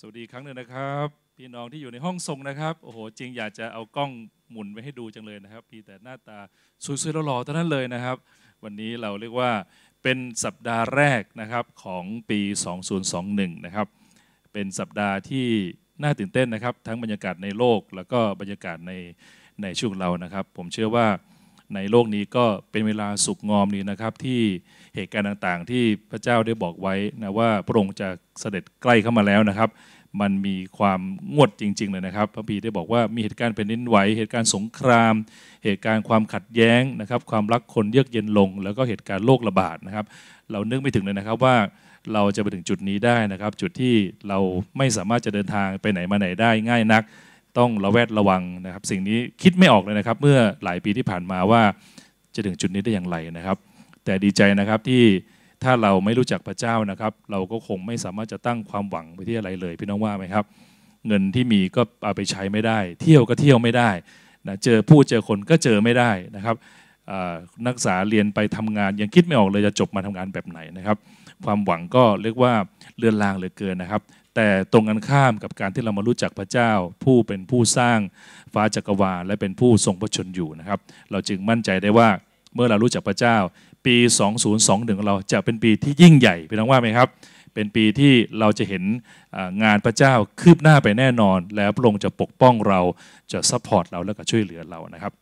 สวัสดีครั้งหนึ่งนะครับ พี่น้องที่อยู่ในห้องส่งนะครับโอ้โหจริงอยากจะเอากล้องหมุนไว้ให้ดูจังเลยนะครับมีแต่หน้าตาสวยๆหล่อๆเท่านั้นเลยนะครับ วันนี้เราเรียกว่าเป็นสัปดาห์แรกนะครับของปี 2021 นะครับ เป็นสัปดาห์ที่น่าตื่นเต้นนะครับ ทั้งบรรยากาศในโลก แล้วก็บรรยากาศในในช่วงเรานะครับ ผมเชื่อว่า ในโลกนี้ก็เป็นเวลาสุกงอมนี้นะครับ ที่เหตุการณ์ต่างๆ ที่พระเจ้าได้บอกไว้นะว่าพระองค์จะเสด็จใกล้เข้ามาแล้วนะครับ มันมีความงวดจริง ๆ เลยนะครับ พระบีได้บอกว่ามีเหตุการณ์เป็นนินไหว เหตุการณ์สงคราม เหตุการณ์ความขัดแย้งนะครับ ความรักคนเยือกเย็นลง แล้วก็เหตุการณ์โรคระบาดนะครับ เรานึกไม่ถึงเลยนะครับว่าเราจะไปถึงจุดนี้ได้นะครับ จุดที่เราไม่สามารถจะเดินทางไปไหนมาไหนได้ง่ายนัก ต้องระแวดระวังนะครับ สิ่งนี้คิดไม่ออกเลยนะครับ เมื่อหลายปีที่ผ่านมาว่าจะถึงจุดนี้ได้อย่างไรนะครับ แต่ดีใจนะครับที่ถ้าเราไม่รู้จักพระเจ้านะครับ เราก็คงไม่สามารถจะตั้งความหวังไปที่อะไรเลย พี่น้องว่าไหมครับ เงินที่มีก็เอาไปใช้ไม่ได้ เที่ยวก็เที่ยวไม่ได้นะเจอผู้เจอคนก็เจอไม่ได้นะครับนักศึกษาเรียนไปทำงาน ยังคิดไม่ออกเลยจะจบมาทำงานแบบไหนนะครับ ความหวังก็เรียกว่าเลือนลางเหลือเกินนะครับ แต่ตรงกันข้ามกับการที่เรามารู้จักพระเจ้า ผู้เป็นผู้สร้างฟ้าจักรวาลและเป็นผู้ทรงพระชนม์อยู่นะครับ เราจึงมั่นใจได้ว่าเมื่อเรารู้จักพระเจ้า ปี 2021ของเราจะเป็นปีที่ยิ่งใหญ่พี่น้องว่าไหมครับ เป็นปีที่เราจะเห็นงานพระเจ้าคืบหน้าไปแน่นอน แล้วพระองค์จะปกป้องเราจะ support เราแล้วก็ช่วยเหลือเรานะครับ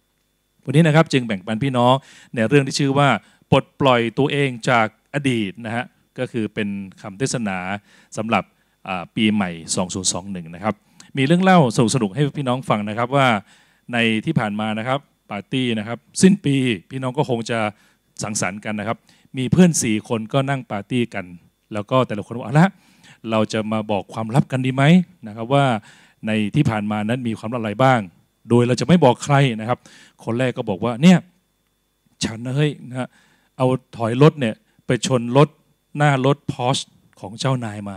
วันนี้นะครับจึงแบ่งปันพี่น้องในเรื่องที่ชื่อว่าปลดปล่อยตัวเองจากอดีตนะฮะก็คือเป็นคำเทศนาสำหรับ ปีใหม่ 2021 นะครับ มีเรื่องเล่าสนุกสนุกให้พี่น้องฟังนะครับว่าในที่ผ่านมานะครับปาร์ตี้นะครับ สิ้นปีพี่น้องก็คงจะสังสรรค์กันนะครับ มีเพื่อนสี่คนก็นั่งปาร์ตี้กัน แล้วก็แต่ละคนบอกเอาละเราจะมาบอกความลับกันดีไหมนะครับว่าในที่ผ่านมานั้นมีความลับอะไรบ้าง โดยเราจะไม่บอกใครนะครับ คนแรกก็บอกว่าเนี่ยฉันนะเฮ้ยนะเอาถอยรถเนี่ยไปชนรถหน้ารถพอชของเจ้านายมา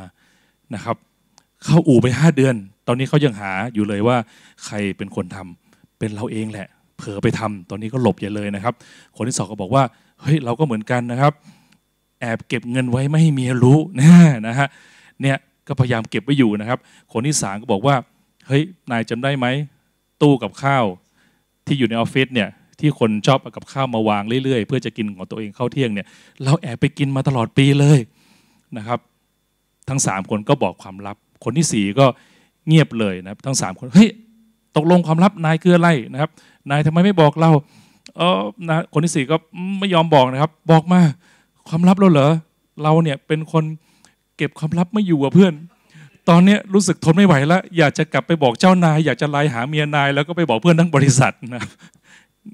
นะครับ เข้าอู่ไปห้าเดือน ตอนนี้เขายังหาอยู่เลยว่าใครเป็นคนทำเป็นเราเองแหละ เผลอไปทำตอนนี้ก็หลบอย่าเลยนะครับ คนที่สองก็บอกว่าเฮ้ยเราก็เหมือนกันนะครับ แอบเก็บเงินไว้ไม่ให้เมียรู้นะนะฮะเนี่ยก็พยายามเก็บไว้อยู่นะครับ คนที่สามก็บอกว่าเฮ้ยนายจำได้ไหมตู้กับข้าวที่อยู่ในออฟฟิศเนี่ยที่คนชอบเอากับข้าวมาวางเรื่อยๆ เพื่อจะกินของตัวเองเข้าเที่ยงเนี่ยเราแอบไปกินมาตลอดปีเลยนะครับ ทั้งสามคนก็บอกความลับ คนที่สี่ก็เงียบเลยนะครับ ทั้งสามคนเฮ้ยตกลงความลับนายคืออะไรนะครับ นายทำไมไม่บอกเราเออนะคนที่สี่ก็ไม่ยอมบอกนะครับ บอกมาความลับเราเหรอเราเนี่ยเป็นคนเก็บความลับไม่อยู่กับเพื่อน ตอนนี้รู้สึกทนไม่ไหวแล้ว อยากจะกลับไปบอกเจ้านาย อยากจะไลน์หาเมียนาย แล้วก็ไปบอกเพื่อนทั้งบริษัทนะครับ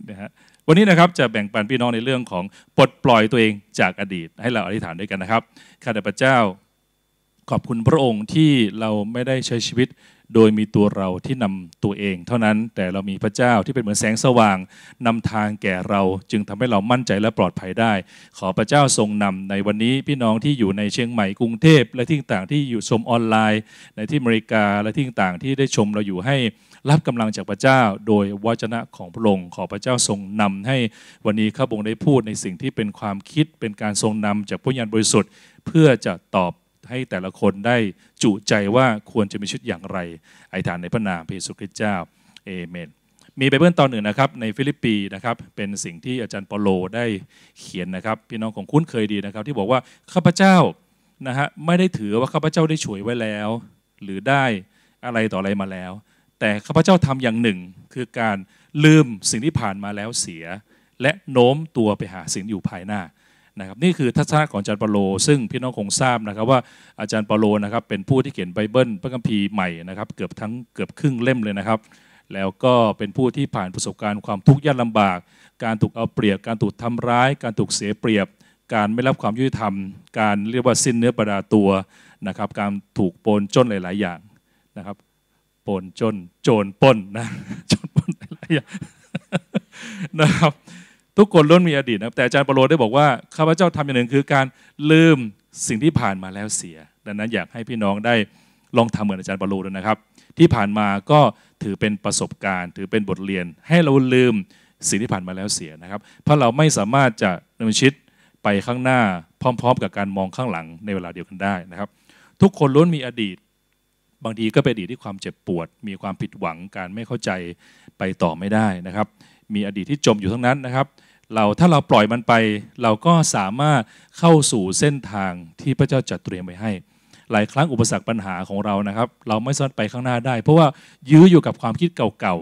นะฮะวันนี้นะครับจะแบ่งปันพี่น้องในเรื่องของปลดปล่อยตัวเองจากอดีต ให้เราอธิษฐานด้วยกันนะครับข้าแต่พระเจ้า ขอบคุณพระองค์ที่เราไม่ได้ใช้ชีวิตโดยมีตัวเราที่นำตัวเองเท่านั้นแต่เรามีพระเจ้าที่เป็นเหมือนแสงสว่างนำทางแก่เราจึงทำให้เรามั่นใจและปลอดภัยได้ ขอพระเจ้าทรงนำในวันนี้พี่น้องที่อยู่ในเชียงใหม่กรุงเทพและที่ต่างที่อยู่ชมออนไลน์ ในที่อเมริกาและที่ต่างที่ได้ชมเราอยู่ให้รับกำลังจากพระเจ้า โดยวจนะของพระองค์ขอพระเจ้าทรงนำให้วันนี้ข้าพระองค์ได้พูดในสิ่งที่เป็นความคิดเป็นการทรงนำจากพระวิญญาณบริสุทธิ์ เพื่อจะตอบ ให้แต่ละคนได้จุใจว่าควรจะมีชีวิตอย่างไร อธิษฐานในพระนามพระเยซูคริสต์เจ้าเอเมนมีไปเบื้องตอนหนึ่งนะครับในฟิลิปปีนะครับเป็นสิ่งที่อาจารย์เปาโลได้เขียนนะครับ พี่น้องคงคุ้นเคยดีนะครับ ที่บอกว่าข้าพเจ้านะฮะไม่ได้ถือว่าข้าพเจ้าได้ฉวยไว้แล้ว หรือได้อะไรต่ออะไรมาแล้ว แต่ข้าพเจ้าทำอย่างหนึ่ง คือการลืมสิ่งที่ผ่านมาแล้วเสีย และโน้มตัวไปหาสิ่งอยู่ภายหน้า นะครับนี่คือทัศนะของอาจารย์เปโล ซึ่งพี่น้องคงทราบนะครับว่าอาจารย์เปโลนะครับเป็นผู้ที่เขียนไบเบิลพระคัมภีร์ใหม่นะครับเกือบทั้งเกือบครึ่งเล่มเลยนะครับ แล้วก็เป็นผู้ที่ผ่านประสบการณ์ความทุกข์ยากลำบาก การถูกเอาเปรียบ การถูกทำร้าย การถูกเสียเปรียบ การไม่รับความยุติธรรม การเรียกว่าสิ้นเนื้อประดาตัวนะครับการถูกโปนจนหลาย ๆ อย่างนะครับโปนจนโจรป้นนะโจรป้นหลายอย่างนะครับ ทุกคนล้วนมีอดีตนะแต่อาจารย์เปโลได้บอกว่าข้าพเจ้าทำอย่างหนึ่งคือการลืมสิ่งที่ผ่านมาแล้วเสีย ดังนั้นอยากให้พี่น้องได้ลองทำเหมือนอาจารย์เปโลดูนะครับ ที่ผ่านมาก็ถือเป็นประสบการณ์ ถือเป็นบทเรียน ให้เราลืมสิ่งที่ผ่านมาแล้วเสียนะครับ เพราะเราไม่สามารถจะดำเนินชีวิตไปข้างหน้าพร้อม ๆ กับการมองข้างหลังในเวลาเดียวกันได้นะครับ ทุกคนล้วนมีอดีต บางทีก็เป็นอดีตที่ความเจ็บปวด มีความผิดหวังการไม่เข้าใจไปต่อไม่ได้นะครับ มีอดีตที่จมอยู่ทั้งนั้นนะครับ เราถ้าเราปล่อยมันไป เราก็สามารถเข้าสู่เส้นทางที่พระเจ้าจัดเตรียมไว้ให้ หลายครั้งอุปสรรคปัญหาของเรานะครับ เราไม่สามารถไปข้างหน้าได้ เพราะว่ายื้ออยู่กับความคิดเก่า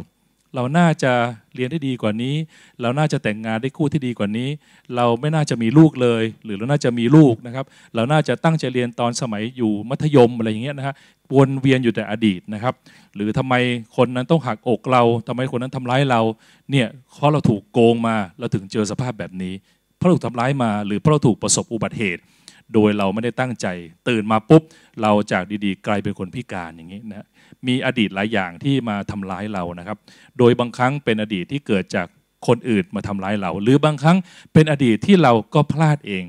เราน่าจะเรียนได้ดีกว่านี้ เราน่าจะแต่งงานได้คู่ที่ดีกว่านี้ เราไม่น่าจะมีลูกเลย หรือเราน่าจะมีลูกนะครับ เราน่าจะตั้งใจเรียนตอนสมัยอยู่มัธยมอะไรอย่างเงี้ยนะฮะวนเวียนอยู่แต่อดีตนะครับ หรือทำไมคนนั้นต้องหักอกเราทำไมคนนั้นทำร้ายเราเนี่ยเพราะเราถูกโกงมาเราถึงเจอสภาพแบบนี้เพราะเราถูกทำร้ายมา หรือเพราะเราถูกประสบอุบัติเหตุ โดยเราไม่ได้ตั้งใจ ตื่นมาปุ๊บ เราจากดีๆ กลายเป็นคนพิการอย่างนี้นะ มีอดีตหลายอย่างที่มาทำร้ายเรานะครับ โดยบางครั้งเป็นอดีตที่เกิดจากคนอื่นมาทำร้ายเรา หรือบางครั้งเป็นอดีตที่เราก็พลาดเอง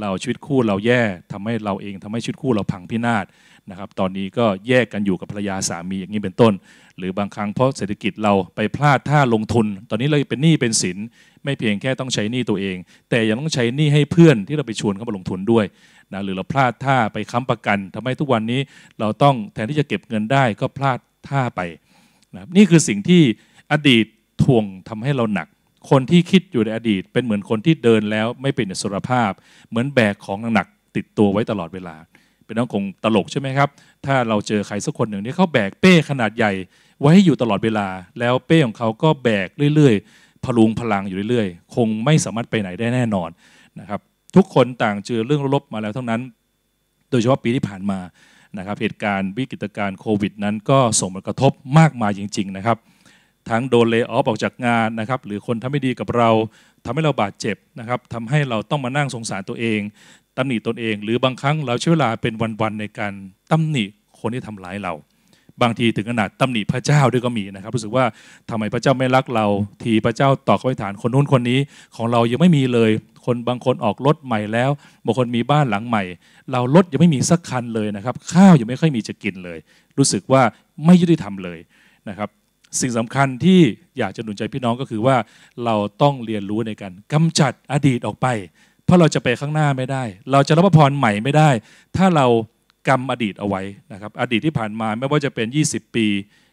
เราชีวิตคู่เราแย่ทำให้เราเองทำให้ชีวิตคู่เราพังพินาศนะครับ ตอนนี้ก็แยกกันอยู่กับภรรยาสามีอย่างนี้เป็นต้น หรือบางครั้งเพราะเศรษฐกิจเราไปพลาดท่าลงทุน ตอนนี้เราเป็นหนี้เป็นสิน ไม่เพียงแค่ต้องใช้หนี้ตัวเอง แต่ยังต้องใช้หนี้ให้เพื่อนที่เราไปชวนเข้ามาลงทุนด้วยนะหรือเราพลาดท่าไปค้ำประกันทำให้ทุกวันนี้เราต้องแทนที่จะเก็บเงินได้ก็พลาดท่าไปนะนี่คือสิ่งที่อดีตทวงทำให้เราหนัก คนที่คิดอยู่ในอดีต เป็นเหมือนคนที่เดินแล้วไม่เป็นอิสรภาพ เหมือนแบกของหนักติดตัวไว้ตลอดเวลา เป็นน้องคงตลกใช่ไหมครับ ถ้าเราเจอใครสักคนหนึ่งที่เขาแบกเป้ขนาดใหญ่ ไว้ให้อยู่ตลอดเวลา แล้วเป้ของเขาก็แบกเรื่อย ๆ พลุงพลังอยู่เรื่อย ๆ คงไม่สามารถไปไหนได้แน่นอนนะครับ ทุกคนต่างเจอเรื่องลบมาแล้วทั้งนั้น โดยเฉพาะปีที่ผ่านมานะครับเหตุการณ์วิกฤตการณ์โควิดนั้นก็ส่งผลกระทบมากมายจริง ๆ นะครับ ทั้งโดนเลิกออฟออกจากงานนะครับ หรือคนทำไม่ดีกับเราทำให้เราบาดเจ็บนะครับทำให้เราต้องมานั่งสงสารตัวเองตำหนิตนเอง หรือบางครั้งเราใช้เวลาเป็นวันๆในการตำหนิคนที่ทำร้ายเรา บางทีถึงขนาดตำหนิพระเจ้าด้วยก็มีนะครับ รู้สึกว่าทำไมพระเจ้าไม่รักเรา ทีพระเจ้าตอบคำฐานคนนู้นคนนี้ของเรายังไม่มีเลย คนบางคนออกรถใหม่แล้วบางคนมีบ้านหลังใหม่ เรารถยังไม่มีสักคันเลยนะครับ ข้าวยังไม่ค่อยมีจะกินเลย รู้สึกว่าไม่ยุติธรรมเลยนะครับ สิ่งสำคัญที่อยากจะหนุนใจพี่น้องก็คือว่าเราต้องเรียนรู้ในการกำจัดอดีตออกไป เพราะเราจะไปข้างหน้าไม่ได้ เราจะรับพรใหม่ไม่ได้ ถ้าเรา กำอดีตเอาไว้นะครับอดีตที่ผ่านมาไม่ว่าจะเป็น 20 ปี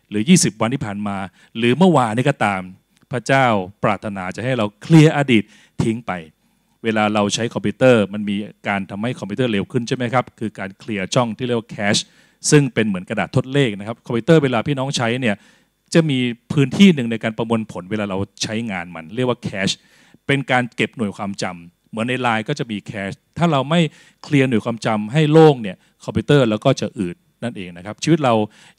หรือ 20 วันที่ผ่านมา หรือเมื่อวานนี้ก็ตาม พระเจ้าปรารถนาจะให้เราเคลียร์อดีตทิ้งไป เวลาเราใช้คอมพิวเตอร์ มันมีการทำให้คอมพิวเตอร์เร็วขึ้นใช่ไหมครับคือการเคลียร์ช่องที่เรียกว่า cache ซึ่งเป็นเหมือนกระดาษทดเลขนะครับคอมพิวเตอร์เวลาพี่น้องใช้เนี่ยจะมีพื้นที่หนึ่งในการประมวลผลเวลาเราใช้งานมัน เรียกว่า cache เป็นการเก็บหน่วยความจำ เหมือนในไลน์ก็จะมี cache ถ้าเราไม่เคลียร์หน่วยความจำให้โล่งเนี่ยคอมพิวเตอร์แล้วก็จะอืดนั่นเองนะครับชีวิตเรา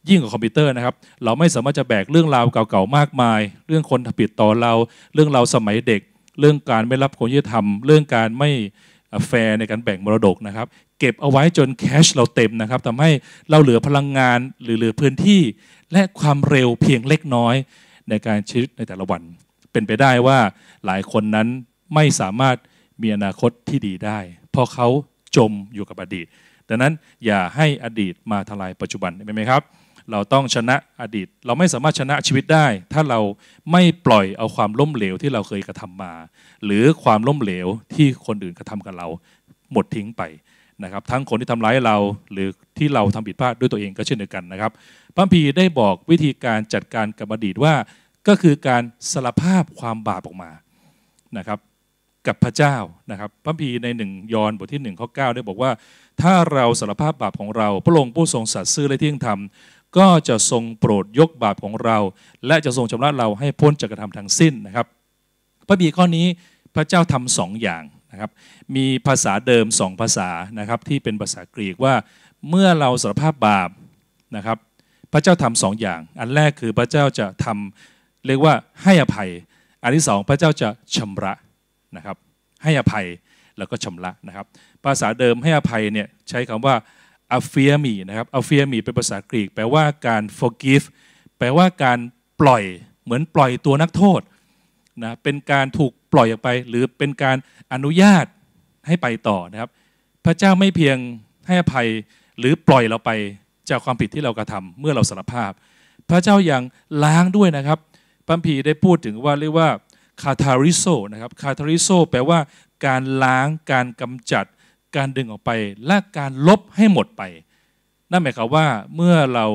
ยิ่งกว่าคอมพิวเตอร์นะครับ เราไม่สามารถจะแบกเรื่องราวเก่าๆมากมาย เรื่องคนผิดต่อเรา เรื่องเราสมัยเด็ก เรื่องการไม่รับความยุติธรรม เรื่องการไม่แฟร์ในการแบ่งมรดกนะครับ เก็บเอาไว้จน cache เราเต็มนะครับทำให้เราเหลือพลังงานหรือเหลือพื้นที่ และความเร็วเพียงเล็กน้อยในการชีวิตในแต่ละวัน เป็นไปได้ว่าหลายคนนั้นไม่สามารถ มีอนาคตที่ดีได้ เพราะเขาจมอยู่กับอดีต ดังนั้นอย่าให้อดีตมาทลายปัจจุบันเป็นไหมครับ เราต้องชนะอดีต เราไม่สามารถชนะชีวิตได้ ถ้าเราไม่ปล่อยเอาความล้มเหลวที่เราเคยกระทำมา หรือความล้มเหลวที่คนอื่นกระทำกับเรา หมดทิ้งไปนะครับทั้งคนที่ทำร้ายเราหรือที่เราทำผิดพลาดด้วยตัวเองก็เช่นเดียวกันนะครับพระพีได้บอกวิธีการจัดการกับอดีตว่าก็คือการสารภาพความบาปออกมานะครับ กับพระเจ้านะครับพระพีในหนึ่งยอห์นบทที่หนึ่งข้อเก้าได้บอกว่า ถ้าเราสารภาพบาปของเรา พระองค์ผู้ทรงสัตย์ซื่อและเที่ยงธรรม ก็จะทรงโปรดยกบาปของเรา และจะทรงชำระเราให้พ้นจากกระทำทั้งสิ้นนะครับ พระบีข้อนี้พระเจ้าทำสองอย่างนะครับมีภาษาเดิมสองภาษานะครับที่เป็นภาษากรีกว่าเมื่อเราสารภาพบาปนะครับ พระเจ้าทำสองอย่าง อันแรกคือพระเจ้าจะทำเรียกว่าให้อภัย อันที่สองพระเจ้าจะชำระ นะครับให้อภัยแล้วก็ชำระนะครับ ภาษาเดิมให้อภัยเนี่ยใช้คำว่าอเฟียมีนะครับอเฟียมีเป็นภาษากรีก แปลว่าการ forgive แปลว่าการปล่อยเหมือนปล่อยตัวนักโทษนะเป็นการถูกปล่อยออกไป หรือเป็นการอนุญาตให้ไปต่อนะครับ พระเจ้าไม่เพียงให้อภัยหรือปล่อยเราไปจากความผิดที่เรากระทำเมื่อเราสารภาพ พระเจ้ายังล้างด้วยนะครับพัมพีได้พูดถึงว่าเรียกว่า คาทาริโซนะครับคาทาริโซแปลว่าการล้างการกำจัด การดึงออกไป และการลบให้หมดไป นั่นหมายความว่าเมื่อเรา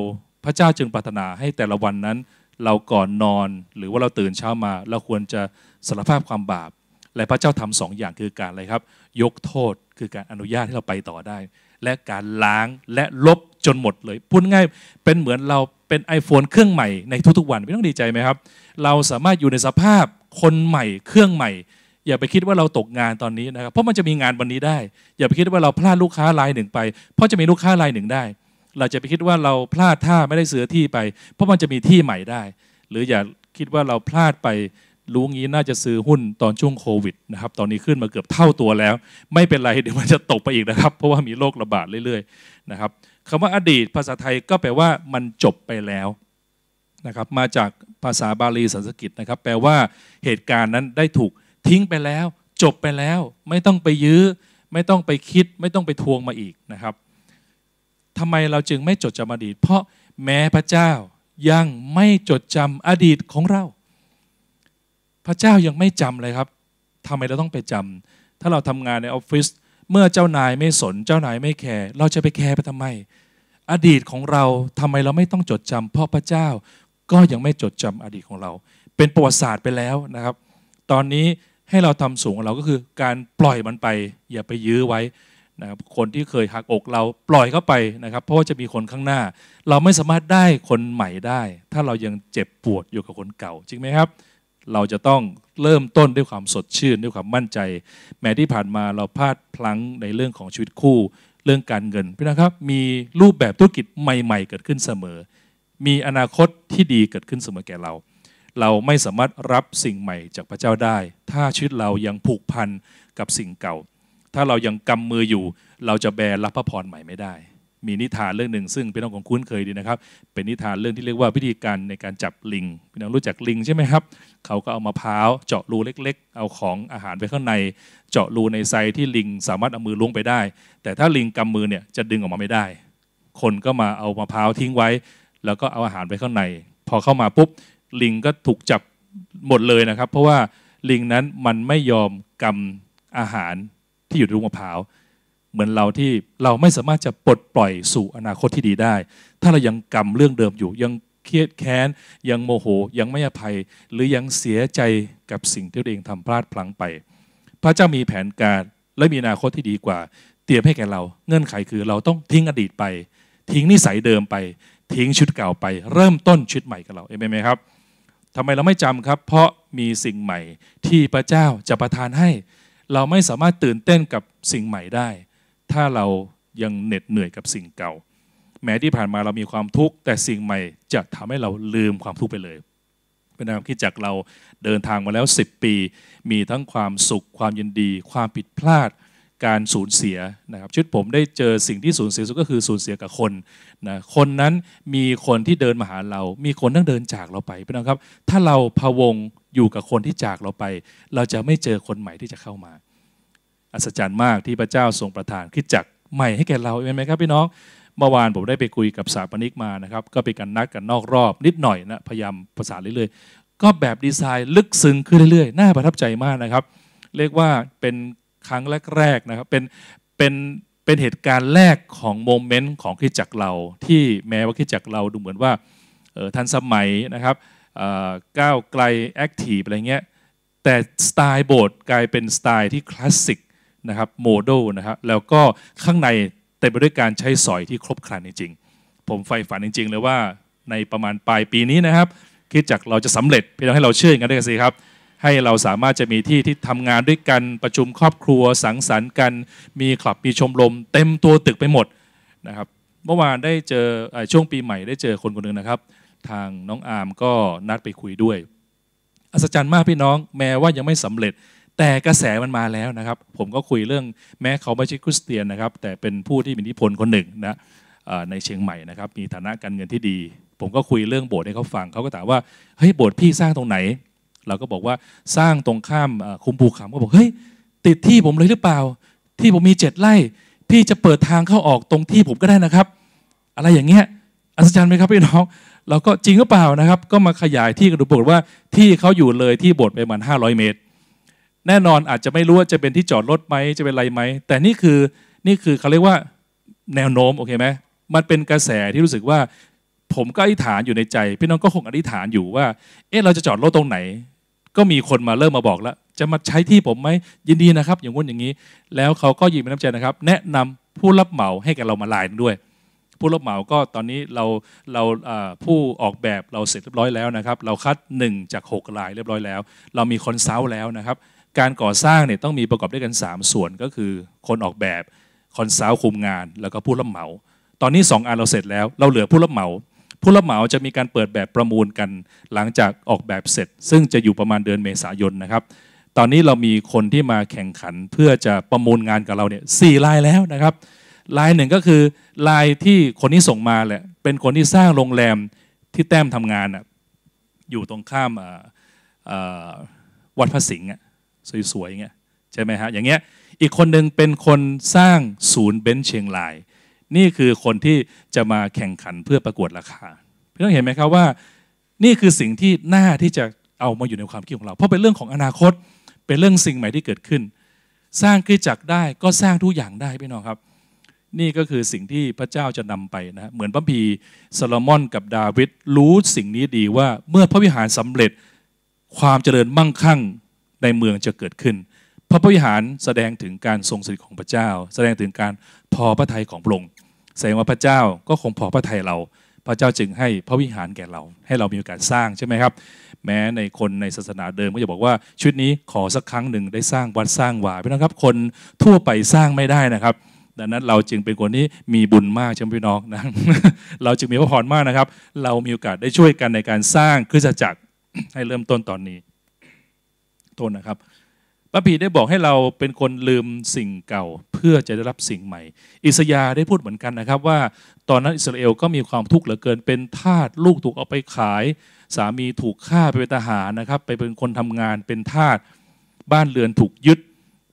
พระเจ้าจึงปรารถนาให้แต่ละวันนั้น เราก่อนนอน หรือว่าเราตื่นเช้ามา เราควรจะสารภาพความบาป และพระเจ้าทำสองอย่างคือการอะไรครับ ยกโทษคือการอนุญาตให้เราไปต่อได้ และการล้างและลบจนหมดเลยพูดง่ายเป็นเหมือนเราเป็น iPhone เครื่องใหม่ในทุกๆวันไม่ต้องดีใจไหมครับ เราสามารถอยู่ในสภาพ คนใหม่ เครื่องใหม่ อย่าไปคิดว่าเราตกงานตอนนี้นะครับ เพราะมันจะมีงานวันนี้ได้ อย่าไปคิดว่าเราพลาดลูกค้ารายหนึ่งไป เพราะจะมีลูกค้ารายหนึ่งได้ เราจะไปคิดว่าเราพลาดท่าไม่ได้เสือที่ไป เพราะมันจะมีที่ใหม่ได้ หรืออย่าคิดว่าเราพลาดไปรู้งี้น่าจะซื้อหุ้นตอนช่วงโควิดนะครับ ตอนนี้ขึ้นมาเกือบเท่าตัวแล้ว ไม่เป็นไรเดี๋ยวมันจะตกไปอีกนะครับ เพราะว่ามีโรคระบาดเรื่อยๆนะครับคำว่าอดีตภาษาไทยก็แปลว่ามันจบไปแล้ว นะครับมาจากภาษาบาลีสันสกฤตนะครับ แปลว่าเหตุการณ์นั้นได้ถูกทิ้งไปแล้ว จบไปแล้ว ไม่ต้องไปยื้อ ไม่ต้องไปคิด ไม่ต้องไปทวงมาอีกนะครับทำไมเราจึงไม่จดจำอดีต เพราะแม้พระเจ้ายังไม่จดจำอดีตของเรา พระเจ้ายังไม่จำเลยครับทำไมเราต้องไปจำถ้าเราทำงานในออฟฟิศเมื่อเจ้านายไม่สน เจ้านายไม่แคร์เราจะไปแคร์ไปทำไม อดีตของเราทำไมเราไม่ต้องจดจำเพราะพระเจ้า ก็ยังไม่จดจำอดีตของเรา เป็นประวัติศาสตร์ไปแล้วนะครับ ตอนนี้ให้เราทำสูงของเราก็คือการปล่อยมันไป อย่าไปยื้อไว้นะครับคนที่เคยหักอกเราปล่อยเข้าไปนะครับ เพราะว่าจะมีคนข้างหน้า เราไม่สามารถได้คนใหม่ได้ ถ้าเรายังเจ็บปวดอยู่กับคนเก่า จริงไหมครับ เราจะต้องเริ่มต้นด้วยความสดชื่นด้วยความมั่นใจ แม้ที่ผ่านมาเราพลาดพลั้งในเรื่องของชีวิตคู่ เรื่องการเงินพี่นะครับ มีรูปแบบธุรกิจใหม่ ๆ เกิดขึ้นเสมอ มีอนาคตที่ดีเกิดขึ้นเสมอแก่เรา เราไม่สามารถรับสิ่งใหม่จากพระเจ้าได้ ถ้าชีวิตเรายังผูกพันกับสิ่งเก่า ถ้าเรายังกำมืออยู่ เราจะแบรับพระพรใหม่ไม่ได้ มีนิทานเรื่องหนึ่งซึ่งพี่น้องของคุ้นเคยดีนะครับ เป็นนิทานเรื่องที่เรียกว่าวิธีการในการจับลิงพี่น้องรู้จักลิงใช่ไหมครับ เขาก็เอามะพร้าวเจาะรูเล็ก ๆ เอาของอาหารไปข้างใน เจาะรูในไซที่ลิงสามารถเอามือล้วงไปได้ แต่ถ้าลิงกำมือเนี่ยจะดึงออกมาไม่ได้คนก็มาเอามะพร้าวทิ้งไว้ แล้วก็เอาอาหารไปข้างใน พอเข้ามาปุ๊บลิงก็ถูกจับหมดเลยนะครับ เพราะว่าลิงนั้นมันไม่ยอมกำอาหารที่อยู่ในรูมะพร้าวเหมือนเราที่เราไม่สามารถจะปลดปล่อยสู่อนาคตที่ดีได้ ถ้าเรายังกำเรื่องเดิมอยู่ ยังเครียดแค้น ยังโมโห ยังไม่อภัย หรือยังเสียใจกับสิ่งที่ตัวเองทำพลาดพลั้งไป พระเจ้ามีแผนการและมีอนาคตที่ดีกว่า เตรียมให้แก่เรา เงื่อนไขคือเราต้องทิ้งอดีตไป ทิ้งนิสัยเดิมไป ทิ้งชุดเก่าไป เริ่มต้นชุดใหม่กับเราเอเมนไหมครับทำไมเราไม่จำครับ เพราะมีสิ่งใหม่ที่พระเจ้าจะประทานให้ เราไม่สามารถตื่นเต้นกับสิ่งใหม่ได้ ถ้าเรายังเหน็ดเหนื่อยกับสิ่งเก่า แม้ที่ผ่านมาเรามีความทุกข์แต่สิ่งใหม่จะทำให้เราลืมความทุกข์ไปเลยเป็นความคิดจากเราเดินทางมาแล้ว 10 ปี มีทั้งความสุขความยินดี ความผิดพลาด การสูญเสียนะครับชุดผมได้เจอสิ่งที่สูญเสียสุดก็คือสูญเสียกับคนนะคนนั้นมีคนที่เดินมาหาเรา มีคนต้องเดินจากเราไปพี่น้องครับ ถ้าเราพะวงอยู่กับคนที่จากเราไป เราจะไม่เจอคนใหม่ที่จะเข้ามา อัศจรรย์มากที่พระเจ้าทรงประทานคิดจักใหม่ให้แก่เราเห็นไหมครับพี่น้องเมื่อวานผมได้ไปคุยกับสถาปนิกมานะครับก็เป็นการนัดกันนอกรอบนิดหน่อยนะพยายามภาษาเรื่อยๆก็แบบดีไซน์ลึกซึ้งขึ้นเรื่อยๆ น่าประทับใจมากนะครับ เรียกว่าเป็น ครั้งแรกๆนะครับเป็นเป็นเป็นเหตุการณ์แรกของโมเมนต์ของคิดจักเรา ที่แม้ว่าคิดจักเราดูเหมือนว่าทันสมัยนะครับก้าวไกลแอคทีฟอะไรเงี้ยแต่สไตล์โบสถ์กลายเป็นสไตล์ที่คลาสสิกนะครับโมเดลนะครับแล้วก็ข้างในเต็มไปด้วยการใช้สอยที่ครบครันจริงๆ ผมใฝ่ฝันจริง ๆ เลยว่าในประมาณปลายปีนี้นะครับคิดจากเราจะสำเร็จพี่น้องให้เราเชื่อกันด้วยกันสิครับ ให้เราสามารถจะมีที่ที่ทำงานด้วยกันประชุมครอบครัวสังสรรค์กัน มีคลับมีชมรม เต็มตัวตึกไปหมดนะครับเมื่อวานได้เจอช่วงปีใหม่ได้เจอคนคนหนึ่งนะครับ ทางน้องอาร์มก็นัดไปคุยด้วย อัศจรรย์มากพี่น้องแม้ว่ายังไม่สำเร็จ แต่กระแสมันมาแล้วนะครับ ผมก็คุยเรื่องแม้เขาไม่ใช่คริสเตียนนะครับ แต่เป็นผู้ที่มีอิทธิพลคนหนึ่งนะในเชียงใหม่นะครับมีฐานะการเงินที่ดี ผมก็คุยเรื่องโบสถ์ให้เขาฟังเขาก็ถามว่าเฮ้ยโบสถ์พี่สร้างตรงไหน เราก็บอกว่าสร้างตรงข้ามคุ้มภูขามก็บอกเฮ้ยติดที่ผมเลยหรือเปล่า ที่ผมมีเจ็ดไร่พี่จะเปิดทางเข้าออกตรงที่ผมก็ได้นะครับ อะไรอย่างเงี้ยอัศจรรย์ไหมครับพี่น้องเราก็จริงหรือเปล่านะครับ ก็มาขยายที่กันดูกบอกว่าที่เขาอยู่เลยที่โบสถ์ไปประมาณห้าร้อยเมตร แน่นอนอาจจะไม่รู้ว่าจะเป็นที่จอดรถไหมจะเป็นอะไรไหม แต่นี่คือนี่คือเขาเรียกว่าแนวโน้มโอเคไหมมันเป็นกระแสที่รู้สึกว่า ผมก็อธิษฐานอยู่ในใจ พี่น้องก็คงอธิษฐานอยู่ว่า เอ๊ะเราจะจอดรถตรงไหน ก็มีคนมาเริ่มมาบอกแล้ว จะมาใช้ที่ผมไหมยินดีนะครับ อย่างงู้นอย่างนี้ แล้วเขาก็ยินดีน้ำใจนะครับ แนะนำผู้รับเหมาให้กับเรามาลายด้วย ผู้รับเหมาก็ตอนนี้เราเราผู้ออกแบบเราเสร็จเรียบร้อยแล้วนะครับ เราคัด 1 จาก 6 ลายเรียบร้อยแล้ว เรามี consult แล้วนะครับ การก่อสร้างเนี่ยต้องมีประกอบด้วยกัน 3 ส่วนก็คือ คนออกแบบ consult คุมงาน แล้วก็ผู้รับเหมา ตอนนี้ 2 อันเราเสร็จแล้ว เราเหลือผู้รับเหมา ผู้รับเหมาจะมีการเปิดแบบประมูลกัน หลังจากออกแบบเสร็จ ซึ่งจะอยู่ประมาณเดือนเมษายนนะครับ ตอนนี้เรามีคนที่มาแข่งขันเพื่อจะประมูลงานกับเราเนี่ยสี่รายแล้วนะครับรายหนึ่งก็คือรายที่คนที่ส่งมาแหละเป็นคนที่สร้างโรงแรมที่แต้มทำงานอะอยู่ตรงข้ามวัดพระสิงห์สวยๆเงี้ยใช่ไหมฮะอย่างเงี้ยอีกคนหนึ่งเป็นคนสร้างศูนย์เบนช์เชียงราย นี่คือคนที่จะมาแข่งขันเพื่อประกวดราคาพี่ต้องเห็นไหมครับว่า นี่คือสิ่งที่น่าที่จะเอามาอยู่ในความคิดของเรา เพราะเป็นเรื่องของอนาคตเป็นเรื่องสิ่งใหม่ที่เกิดขึ้น สร้างขึ้นจักได้ก็สร้างทุกอย่างได้พี่น้องครับ นี่ก็คือสิ่งที่พระเจ้าจะนำไปนะเหมือนพระพีซาโลมอนกับดาวิดรู้สิ่งนี้ดีว่าเมื่อพระวิหารสำเร็จความเจริญมั่งคั่งในเมืองจะเกิดขึ้น พระวิหารแสดงถึงการทรงสถิตของพระเจ้า แสดงถึงการพอพระทัยของพระองค์ แสดงว่าพระเจ้าก็คงพอพระทัยเรา พระเจ้าจึงให้พระวิหารแก่เรา ให้เรามีโอกาสสร้างใช่ไหมครับ แม้ในคนในศาสนาเดิมก็จะบอกว่าชุดนี้ขอสักครั้งหนึ่งได้สร้างวัดสร้างวาพี่น้องครับ คนทั่วไปสร้างไม่ได้นะครับดังนั้นเราจึงเป็นคนที่มีบุญมากใช่ไหมพี่น้องนะ เราจึงมีพระพรมากนะครับ เรามีโอกาสได้ช่วยกันในการสร้างคริสตจักรให้เริ่มต้นตอนนี้โทษนะครับ พระพีได้บอกให้เราเป็นคนลืมสิ่งเก่าเพื่อจะได้รับสิ่งใหม่ อิสยาได้พูดเหมือนกันนะครับว่า ตอนนั้นอิสราเอลก็มีความทุกข์เหลือเกินเป็นทาสลูกถูกเอาไปขาย สามีถูกฆ่าไปเป็นทหารนะครับ ไปเป็นคนทำงานเป็นทาสบ้านเรือนถูกยึด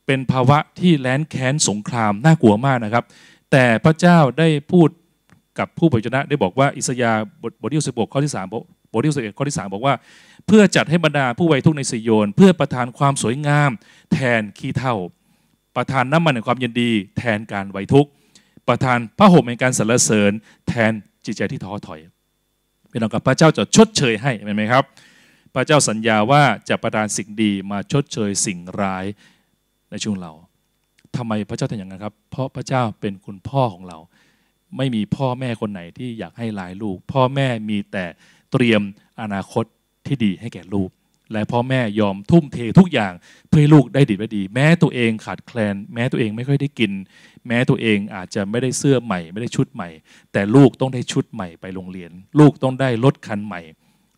เป็นภาวะที่แล้นแค้นสงครามน่ากลัวมากนะครับ แต่พระเจ้าได้พูดกับผู้ปชนะได้บอกว่าอิสยาบทที่สิบข้อที่สามบทที่สิบเอ็ดข้อที่สามบอกว่า เพื่อจัดให้บรรดาผู้ไวทุกในสิโยน เพื่อประทานความสวยงาม แทนขี้เท่า ประทานน้ำมันแห่งความยินดี แทนการไวทุกประทานพระห่มแห่งการสรรเสริญ แทนจิตใจที่ท้อถอยเป็นองกับพระเจ้าจะชดเชยให้เห็นไหมครับ พระเจ้าสัญญาว่าจะประทานสิ่งดีมาชดเชยสิ่งร้ายในช่วงเราทำไมพระเจ้าทำอย่างนั้นครับ เพราะพระเจ้าเป็นคุณพ่อของเรา ไม่มีพ่อแม่คนไหนที่อยากให้ลายลูก พ่อแม่มีแต่เตรียมอนาคต ที่ดีให้แก่ลูก และพ่อแม่ยอมทุ่มเททุกอย่างเพื่อลูกได้ดีไว้ดี แม้ตัวเองขาดแคลน แม้ตัวเองไม่ค่อยได้กิน แม้ตัวเองอาจจะไม่ได้เสื้อใหม่ ไม่ได้ชุดใหม่ แต่ลูกต้องได้ชุดใหม่ไปโรงเรียน ลูกต้องได้รถคันใหม่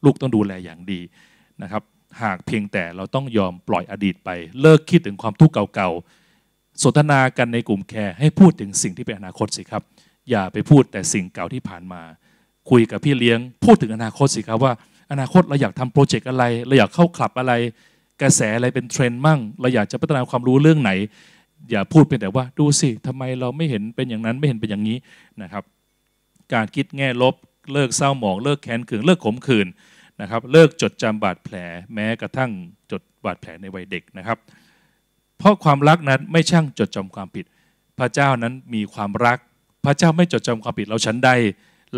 ลูกต้องดูแลอย่างดีนะครับหากเพียงแต่เราต้องยอมปล่อยอดีตไป เลิกคิดถึงความทุกข์เก่าๆสนทนากันในกลุ่มแคร์ให้พูดถึงสิ่งที่เป็นอนาคตสิครับ อย่าไปพูดแต่สิ่งเก่าที่ผ่านมา คุยกับพี่เลี้ยง พูดถึงอนาคตสิครับว่า อนาคตเราอยากทำโปรเจกต์อะไร เราอยากเข้าคลับอะไร กระแสอะไรเป็นเทรนด์มั่ง เราอยากจะพัฒนาความรู้เรื่องไหน อย่าพูดเป็นแต่ว่าดูสิทำไมเราไม่เห็นเป็นอย่างนั้นไม่เห็นเป็นอย่างนี้นะครับ การคิดแง่ลบเลิกเศร้าหมองเลิกแค้นเคืองเลิกขมขื่นนะครับ เลิกจดจำบาดแผลแม้กระทั่งจดบาดแผลในวัยเด็กนะครับ เพราะความรักนั้นไม่ช่างจดจำความผิด พระเจ้านั้นมีความรัก พระเจ้าไม่จดจำความผิดเราชั้นใด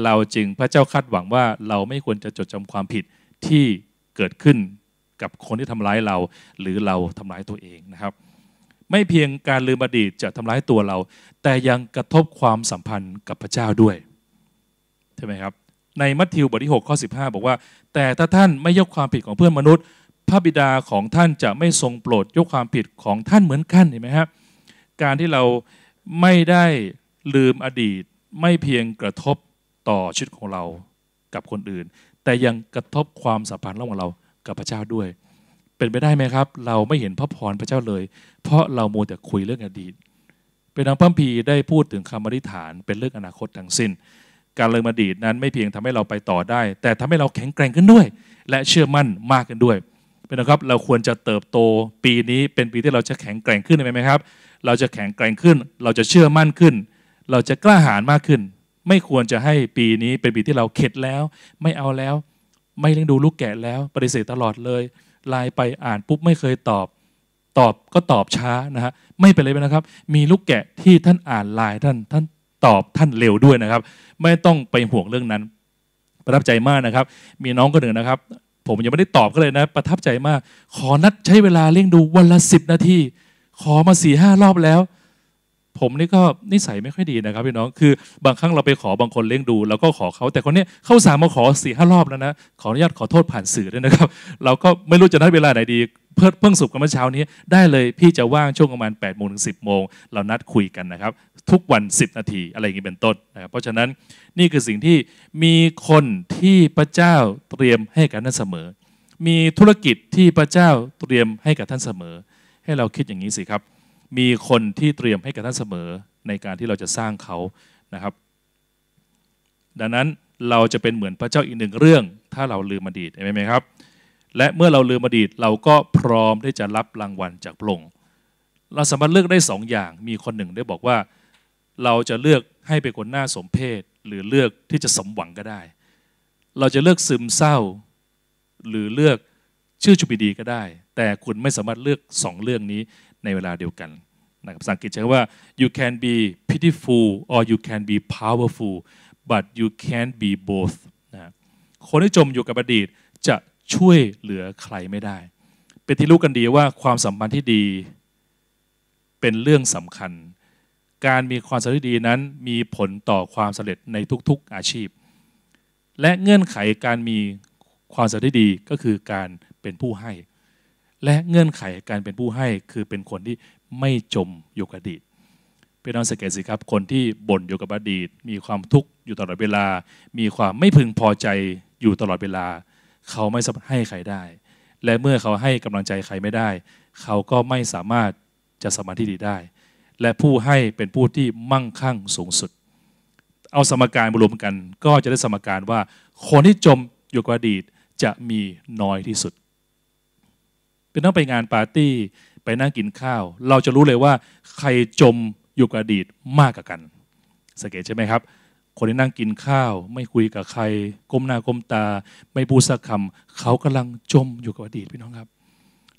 เราจึงพระเจ้าคาดหวังว่าเราไม่ควรจะจดจำความผิดที่เกิดขึ้นกับคนที่ทำร้ายเรา หรือเราทำร้ายตัวเองนะครับ ไม่เพียงการลืมอดีตจะทำร้ายตัวเรา แต่ยังกระทบความสัมพันธ์กับพระเจ้าด้วยใช่ไหมครับในมัทธิวบทที่6ข้อ15 บอกว่า แต่ถ้าท่านไม่ยกความผิดของเพื่อนมนุษย์ พระบิดาของท่านจะไม่ทรงโปรดยกความผิดของท่านเหมือนกันเห็นไหมครับการที่เราไม่ได้ลืมอดีต ไม่เพียงกระทบ ต่อชีวิตของเรากับคนอื่น แต่ยังกระทบความสัมพันธ์ระหว่างเรากับพระเจ้าด้วย เป็นไปได้ไหมครับ เราไม่เห็นพระพรพระเจ้าเลย เพราะเราโมแต่คุยเรื่องอดีต เป็นทางพระพีได้พูดถึงคำอธิษฐานเป็นเรื่องอนาคตทั้งสิ้น การเลิมอดีตนั้นไม่เพียงทำให้เราไปต่อได้ แต่ทำให้เราแข็งแกร่งขึ้นด้วย และเชื่อมั่นมากขึ้นด้วยเป็นนะครับเราควรจะเติบโตปีนี้เป็นปีที่เราจะแข็งแกร่งขึ้นไหมครับ เราจะแข็งแกร่งขึ้น เราจะเชื่อมั่นขึ้น เราจะกล้าหาญมากขึ้น ไม่ควรจะให้ปีนี้เป็นปีที่เราเข็ดแล้ว ไม่เอาแล้ว ไม่เลี้ยงดูลูกแกะแล้ว ปฏิเสธตลอดเลยไลน์ไปอ่านปุ๊บไม่เคยตอบ ตอบก็ตอบช้านะฮะไม่เป็นไรนะครับ มีลูกแกะที่ท่านอ่านไลน์ท่านท่านตอบท่านเร็วด้วยนะครับ ไม่ต้องไปห่วงเรื่องนั้น ประทับใจมากนะครับ มีน้องคนหนึ่งนะครับ ผมยังไม่ได้ตอบก็เลยนะ ประทับใจมาก ขอนัดใช้เวลาเลี้ยงดูวันละสิบนาทีขอมาสี่ห้ารอบแล้ว ผมนี่ก็นิสัยไม่ค่อยดีนะครับพี่น้องคือบางครั้งเราไปขอบางคนเลี้ยงดูแล้วก็ขอเขาแต่คนนี้เข้าสามมาขอสี่ห้ารอบแล้วนะขออนุญาตขอโทษผ่านสื่อด้วยนะครับ เราก็ไม่รู้จะนัดเวลาไหนดีเพิ่งเพิ่งสุกกันเมื่อเช้านี้ได้เลยพี่จะว่างช่วงประมาณ8ปดโมงถึงสิบโมงเรานัดคุยกันนะครับ ทุกวัน 10 นาทีอะไรอย่างนี้เป็นต้นนะครับเพราะฉะนั้นนี่คือสิ่งที่มีคนที่พระเจ้าเตรียมให้กับท่านเสมอ มีธุรกิจที่พระเจ้าเตรียมให้กับท่านเสมอ ให้เราคิดอย่างนี้สิครับ มีคนที่เตรียมให้กับท่านเสมอในการที่เราจะสร้างเขานะครับ ดังนั้นเราจะเป็นเหมือนพระเจ้าอีกหนึ่งเรื่อง ถ้าเราลืมอดีตเห็นไหมครับ และเมื่อเราลืมอดีตเราก็พร้อมที่จะรับรางวัลจากพระองค์เราสามารถเลือกได้สองอย่าง มีคนหนึ่งได้บอกว่า เราจะเลือกให้เป็นคนหน้าสมเพศ หรือเลือกที่จะสมหวังก็ได้ เราจะเลือกซึมเศร้า หรือเลือกชื่อจุบิดีก็ได้ แต่คุณไม่สามารถเลือกสองเรื่องนี้ ในเวลาเดียวกันนะครับภาษาอังกฤษใช้ว่า you can be pitiful or you can be powerful but you can't be both นะคนที่จมอยู่กับอดีตจะช่วยเหลือใครไม่ได้ เป็นที่รู้กันดีว่าความสัมพันธ์ที่ดีเป็นเรื่องสำคัญ การมีความสัมพันธ์ที่ดีนั้นมีผลต่อความสำเร็จในทุกๆอาชีพ และเงื่อนไขการมีความสัมพันธ์ที่ดีก็คือการเป็นผู้ให้ และเงื่อนไขการเป็นผู้ให้คือเป็นคนที่ไม่จมอยู่กับอดีตพี่น้องสังเกตสิครับคนที่บ่นอยู่กับอดีต มีความทุกข์อยู่ตลอดเวลา มีความไม่พึงพอใจอยู่ตลอดเวลา เขาไม่สามารถให้ใครได้ และเมื่อเขาให้กำลังใจใครไม่ได้ เขาก็ไม่สามารถจะสมาธิดีได้ และผู้ให้เป็นผู้ที่มั่งคั่งสูงสุด เอาสมการมารวมกัน ก็จะได้สมการว่า คนที่จมอยู่กับอดีตจะมีน้อยที่สุด เป็นต้องไปงานปาร์ตี้ไปนั่งกินข้าว เราจะรู้เลยว่าใครจมอยู่กับอดีตมากกว่ากันสังเกตใช่ไหมครับ คนที่นั่งกินข้าว ไม่คุยกับใคร ก้มหน้าก้มตา ไม่พูดสักคำเขากำลังจมอยู่กับอดีตพี่น้องครับ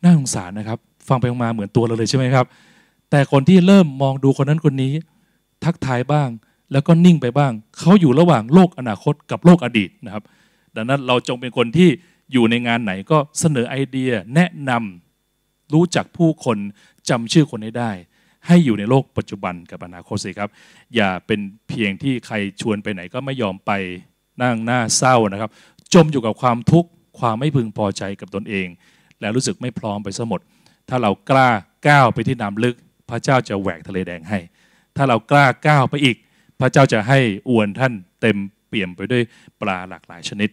น่าสงสารนะครับ ฟังไปมาเหมือนตัวเราเลยใช่ไหมครับ แต่คนที่เริ่มมองดูคนนั้นคนนี้ ทักทายบ้าง แล้วก็นิ่งไปบ้าง เขาอยู่ระหว่างโลกอนาคตกับโลกอดีตนะครับ ดังนั้นเราจงเป็นคนที่ อยู่ในงานไหนก็เสนอไอเดียแนะนำรู้จักผู้คนจำชื่อคนให้ได้ ให้อยู่ในโลกปัจจุบันกับอนาคตสิครับ อย่าเป็นเพียงที่ใครชวนไปไหนก็ไม่ยอมไปนั่งหน้าเศร้านะครับ จมอยู่กับความทุกข์ความไม่พึงพอใจกับตนเอง และรู้สึกไม่พร้อมไปซะหมด ถ้าเรากล้าก้าวไปที่น้ำลึก พระเจ้าจะแหวกทะเลแดงให้ ถ้าเรากล้าก้าวไปอีก พระเจ้าจะให้อวนท่านเต็มเปี่ยมไปด้วยปลาหลากหลายชนิด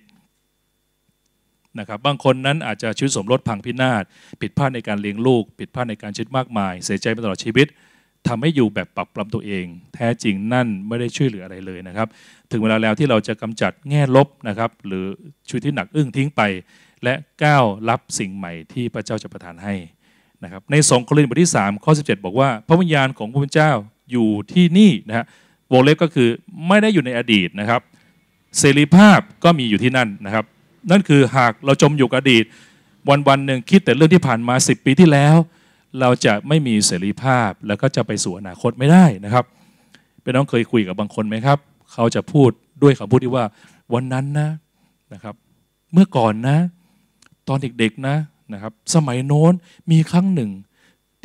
นะครับบางคนนั้นอาจจะชีวิตสมรสพังพินาศผิดพลาดในการเลี้ยงลูก ผิดพลาดในการชีวิตมากมาย เสียใจมาตลอดชีวิตทำให้อยู่แบบปรับปรำตัวเอง แท้จริงนั่นไม่ได้ช่วยเหลืออะไรเลยนะครับ ถึงเวลาแล้วที่เราจะกำจัดแง่ลบนะครับ หรือชีวิตที่หนักอึ้งทิ้งไป และก้าวรับสิ่งใหม่ที่พระเจ้าจะประทานให้นะครับในสองโครินธ์บทที่3ข้อ17 บอกว่า พระวิญญาณของพระพุทธเจ้าอยู่ที่นี่นะฮะวงเล็บก็คือไม่ได้อยู่ในอดีตนะครับ เสรีภาพก็มีอยู่ที่นั่นนะครับ นั่นคือหากเราจมอยู่กับอดีต วันวันหนึ่งคิดแต่เรื่องที่ผ่านมา 10 ปีที่แล้ว เราจะไม่มีเสรีภาพแล้วก็จะไปสู่อนาคตไม่ได้นะครับเป็นน้องเคยคุยกับบางคนไหมครับ เขาจะพูดด้วยคำพูดที่ว่าวันนั้นนะนะครับ เมื่อก่อนนะ ตอนเด็กๆนะนะครับ สมัยโน้นมีครั้งหนึ่ง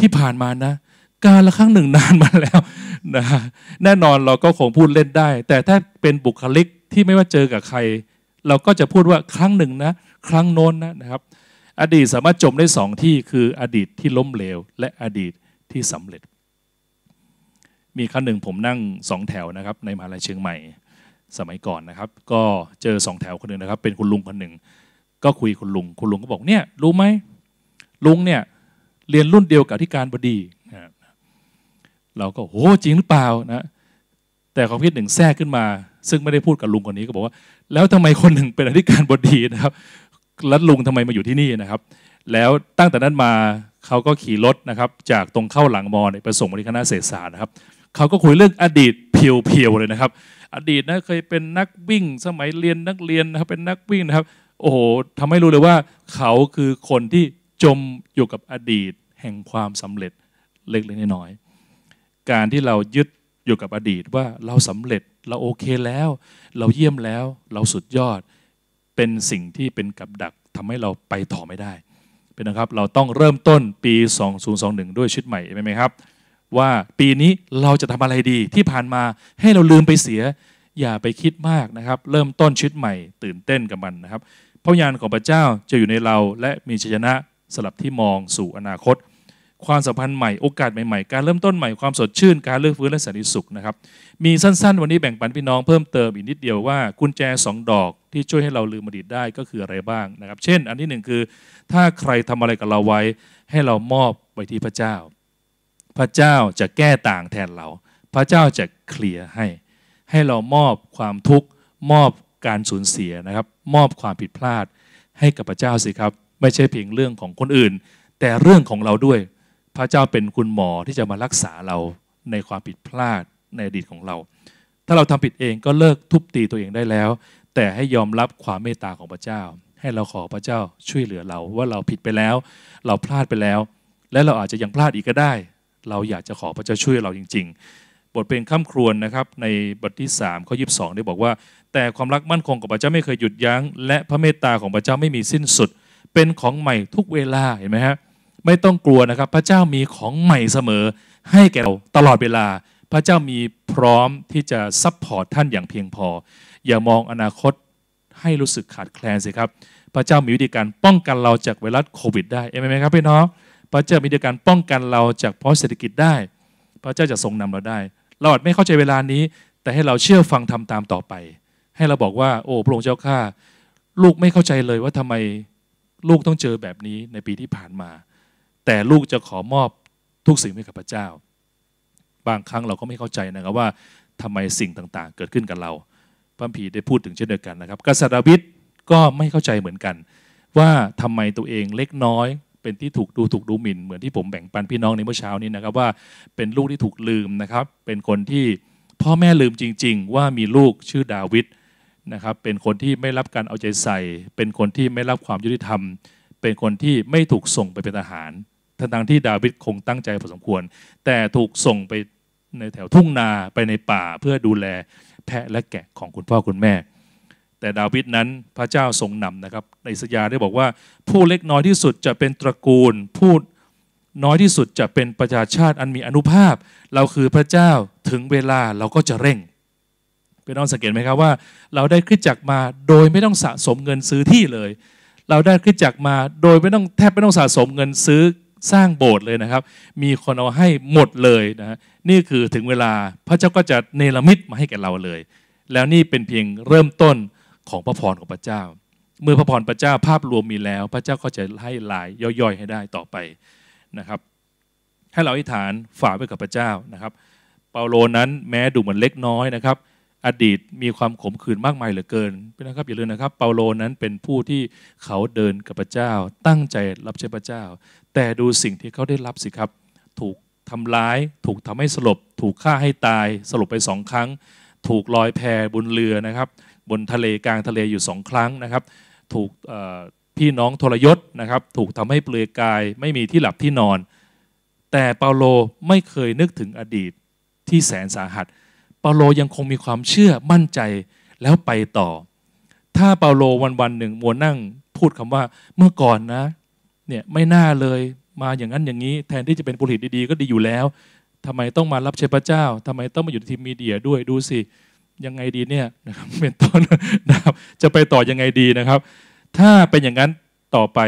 ที่ผ่านมานะ การละครั้งหนึ่งนานมาแล้วนะแน่นอนเราก็คงพูดเล่นได้ แต่ถ้าเป็นบุคลิกที่ไม่ว่าเจอกับใคร เราก็จะพูดว่าครั้งหนึ่งนะ ครั้งโน้นนะนะครับ อดีตสามารถจมได้สองที่คืออดีตที่ล้มเหลว และอดีตที่สำเร็จ มีครั้งหนึ่งผมนั่งสองแถวนะครับ ในมหาลัยเชียงใหม่สมัยก่อนนะครับ ก็เจอสองแถวคนหนึ่งนะครับ เป็นคุณลุงคนหนึ่งก็คุยคุณลุง คุณลุงก็บอกเนี่ยรู้ไหมลุงเนี่ยเรียนรุ่นเดียวกับที่การบดีนะเราก็โหจริงหรือเปล่านะ แต่ความคิดหนึ่งแทรกขึ้นมา ซึ่งไม่ได้พูดกับลุงคนนี้ก็บอกว่า แล้วทำไมคนหนึ่งเป็นอธิการบดีนะครับแล้วลุงทำไมมาอยู่ที่นี่นะครับ แล้วตั้งแต่นั้นมาเขาก็ขี่รถนะครับ จากตรงเข้าหลังมอไปส่งมาที่คณะเศรษฐศาสตร์นะครับเขาก็คุยเรื่องอดีตเพียวๆเลยนะครับ อดีตนะเคยเป็นนักวิ่งสมัยเรียนนักเรียนนะครับเป็นนักวิ่งนะครับ โอ้โหทำให้รู้เลยว่า เขาคือคนที่จมอยู่กับอดีตแห่งความสำเร็จเล็กๆน้อยๆการที่เรายึด อยู่กับอดีตว่าเราสำเร็จเราโอเคแล้ว เราเยี่ยมแล้ว เราสุดยอด เป็นสิ่งที่เป็นกับดักทำให้เราไปต่อไม่ได้เป็นนะครับเราต้องเริ่มต้นปี 2021 ด้วยชุดใหม่ใช่ไหมครับ ว่าปีนี้เราจะทำอะไรดีที่ผ่านมาให้เราลืมไปเสีย อย่าไปคิดมากนะครับ เริ่มต้นชุดใหม่ ตื่นเต้นกับมันนะครับพระญาณของพระเจ้าจะอยู่ในเราและมีชัยชนะสลับที่มองสู่อนาคต ความสัมพันธ์ใหม่โอกาสใหม่ๆ การเริ่มต้นใหม่ความสดชื่น การเลือกฟื้นและสันติสุขนะครับ มีสั้นๆ วันนี้แบ่งปันพี่น้องเพิ่มเติมอีกนิดเดียวว่ากุญแจสองดอกที่ช่วยให้เราลืมอดีตได้ก็คืออะไรบ้างนะครับ เช่น อันที่หนึ่งคือ ถ้าใครทำอะไรกับเราไว้ ให้เรามอบไปที่พระเจ้า พระเจ้าจะแก้ต่างแทนเรา พระเจ้าจะเคลียร์ให้ ให้เรามอบความทุกข์มอบการสูญเสียนะครับ มอบความผิดพลาดให้กับพระเจ้าสิครับ ไม่ใช่เพียงเรื่องของคนอื่น แต่เรื่องของเราด้วย พระเจ้าเป็นคุณหมอที่จะมารักษาเราในความผิดพลาดในอดีตของเรา ถ้าเราทำผิดเองก็เลิกทุบตีตัวเองได้แล้ว แต่ให้ยอมรับความเมตตาของพระเจ้า ให้เราขอพระเจ้าช่วยเหลือเราว่าเราผิดไปแล้ว เราพลาดไปแล้ว และเราอาจจะยังพลาดอีกก็ได้ เราอยากจะขอพระเจ้าช่วยเราจริง ๆ บทเพลงข้ามครวญนะครับในบทที่3ข้อยีได้บอกว่า แต่ความรักมั่นคงของพระเจ้าไม่เคยหยุดยัง้ง และพระเมตตาของพระเจ้าไม่มีสิ้นสุด เป็นของใหม่ทุกเวลาเห็นไหมฮะ ไม่ต้องกลัวนะครับ พระเจ้ามีของใหม่เสมอ ให้แก่เราตลอดเวลา พระเจ้ามีพร้อมที่จะ support ท่านอย่างเพียงพอ อย่ามองอนาคตให้รู้สึกขาดแคลนสิครับ พระเจ้ามีวิธีการป้องกันเราจากไวรัสโควิดได้เอเมนไหมครับพี่น้องพระเจ้ามีวิธีการป้องกันเราจากภาวะเศรษฐกิจได้ พระเจ้าจะทรงนำเราได้ เราอาจไม่เข้าใจเวลานี้ แต่ให้เราเชื่อฟังทำตามต่อไป ให้เราบอกว่า โอ้พระองค์เจ้าข้าลูกไม่เข้าใจเลยว่าทำไมลูกต้องเจอแบบนี้ในปีที่ผ่านมา แต่ลูกจะขอมอบทุกสิ่งให้กับพระเจ้า บางครั้งเราก็ไม่เข้าใจนะครับว่าทำไมสิ่งต่างๆ เกิดขึ้นกับเราพระพีได้พูดถึงเช่นเดียวกันนะครับ กษัตริย์ดาวิดก็ไม่เข้าใจเหมือนกัน ว่าทำไมตัวเองเล็กน้อยเป็นที่ถูกดูถูกดูหมิ่นเหมือนที่ผมแบ่งปันพี่น้องในเมื่อเช้านี้นะครับว่าเป็นลูกที่ถูกลืมนะครับ เป็นคนที่พ่อแม่ลืมจริง ๆ ว่ามีลูกชื่อดาวิดนะครับเป็นคนที่ไม่รับการเอาใจใส่ เป็นคนที่ไม่รับความยุติธรรม เป็นคนที่ไม่ถูกส่งไปเป็นทหาร ทั้งที่ดาวิดคงตั้งใจพอสมควร แต่ถูกส่งไปในแถวทุ่งนาไปในป่าเพื่อดูแลแพะและแกะของคุณพ่อคุณแม่ แต่ดาวิดนั้นพระเจ้าทรงนำนะครับในสัญญาได้บอกว่า ผู้เล็กน้อยที่สุดจะเป็นตระกูล ผู้น้อยที่สุดจะเป็นประชาชาติอันมีอนุภาพ เราคือพระเจ้าถึงเวลาเราก็จะเร่งเป็นน้องสังเกตไหมครับว่า เราได้คริสจักรมาโดยไม่ต้องสะสมเงินซื้อที่เลย เราได้คริสจักรมาโดยไม่ต้องแทบไม่ต้องสะสมเงินซื้อ สร้างโบสถ์เลยนะครับ มีคนเอาให้หมดเลยนะนี่คือถึงเวลาพระเจ้าก็จะเนรมิตมาให้แก่เราเลย แล้วนี่เป็นเพียงเริ่มต้นของพระพรของพระเจ้า เมื่อพระพรพระเจ้าภาพรวมมีแล้ว พระเจ้าก็จะให้ลายย่อยๆ ให้ได้ต่อไปนะครับ ให้เราอธิษฐานฝากไว้กับพระเจ้านะครับ เปาโลนั้นแม้ดูเหมือนเล็กน้อยนะครับ อดีตมีความขมขื่นมากมายเหลือเกินนะครับอย่าลืมนะครับ เปาโลนั้นเป็นผู้ที่เขาเดินกับพระเจ้า ตั้งใจรับใช้พระเจ้า แต่ดูสิ่งที่เขาได้รับสิครับ ถูกทำร้าย ถูกทำให้สลบ ถูกฆ่าให้ตาย สลบไปสองครั้ง ถูกลอยแพบนเรือนะครับ บนทะเลกลางทะเลอยู่สองครั้งนะครับ ถูกพี่น้องทรยศนะครับ ถูกทำให้เปลือยกาย ไม่มีที่หลับที่นอน แต่เปาโลไม่เคยนึกถึงอดีตที่แสนสาหัส เปาโลยังคงมีความเชื่อมั่นใจแล้วไปต่อ ถ้าเปาโลวันวันหนึ่งมัวนั่งพูดคำว่าเมื่อก่อนนะเนี่ยไม่น่าเลยมาอย่างนั้นอย่างนี้ แทนที่จะเป็นผลิตดีๆ ก็ดีอยู่แล้วทำไมต้องมารับใช้พระเจ้าทำไมต้องมาอยู่ในทีมมีเดียด้วยดูสิยังไงดีเนี่ยนะครับเป็นต้นนะครับจะไปต่อยังไงดีนะครับ ถ้าเป็นอย่างนั้นต่อไป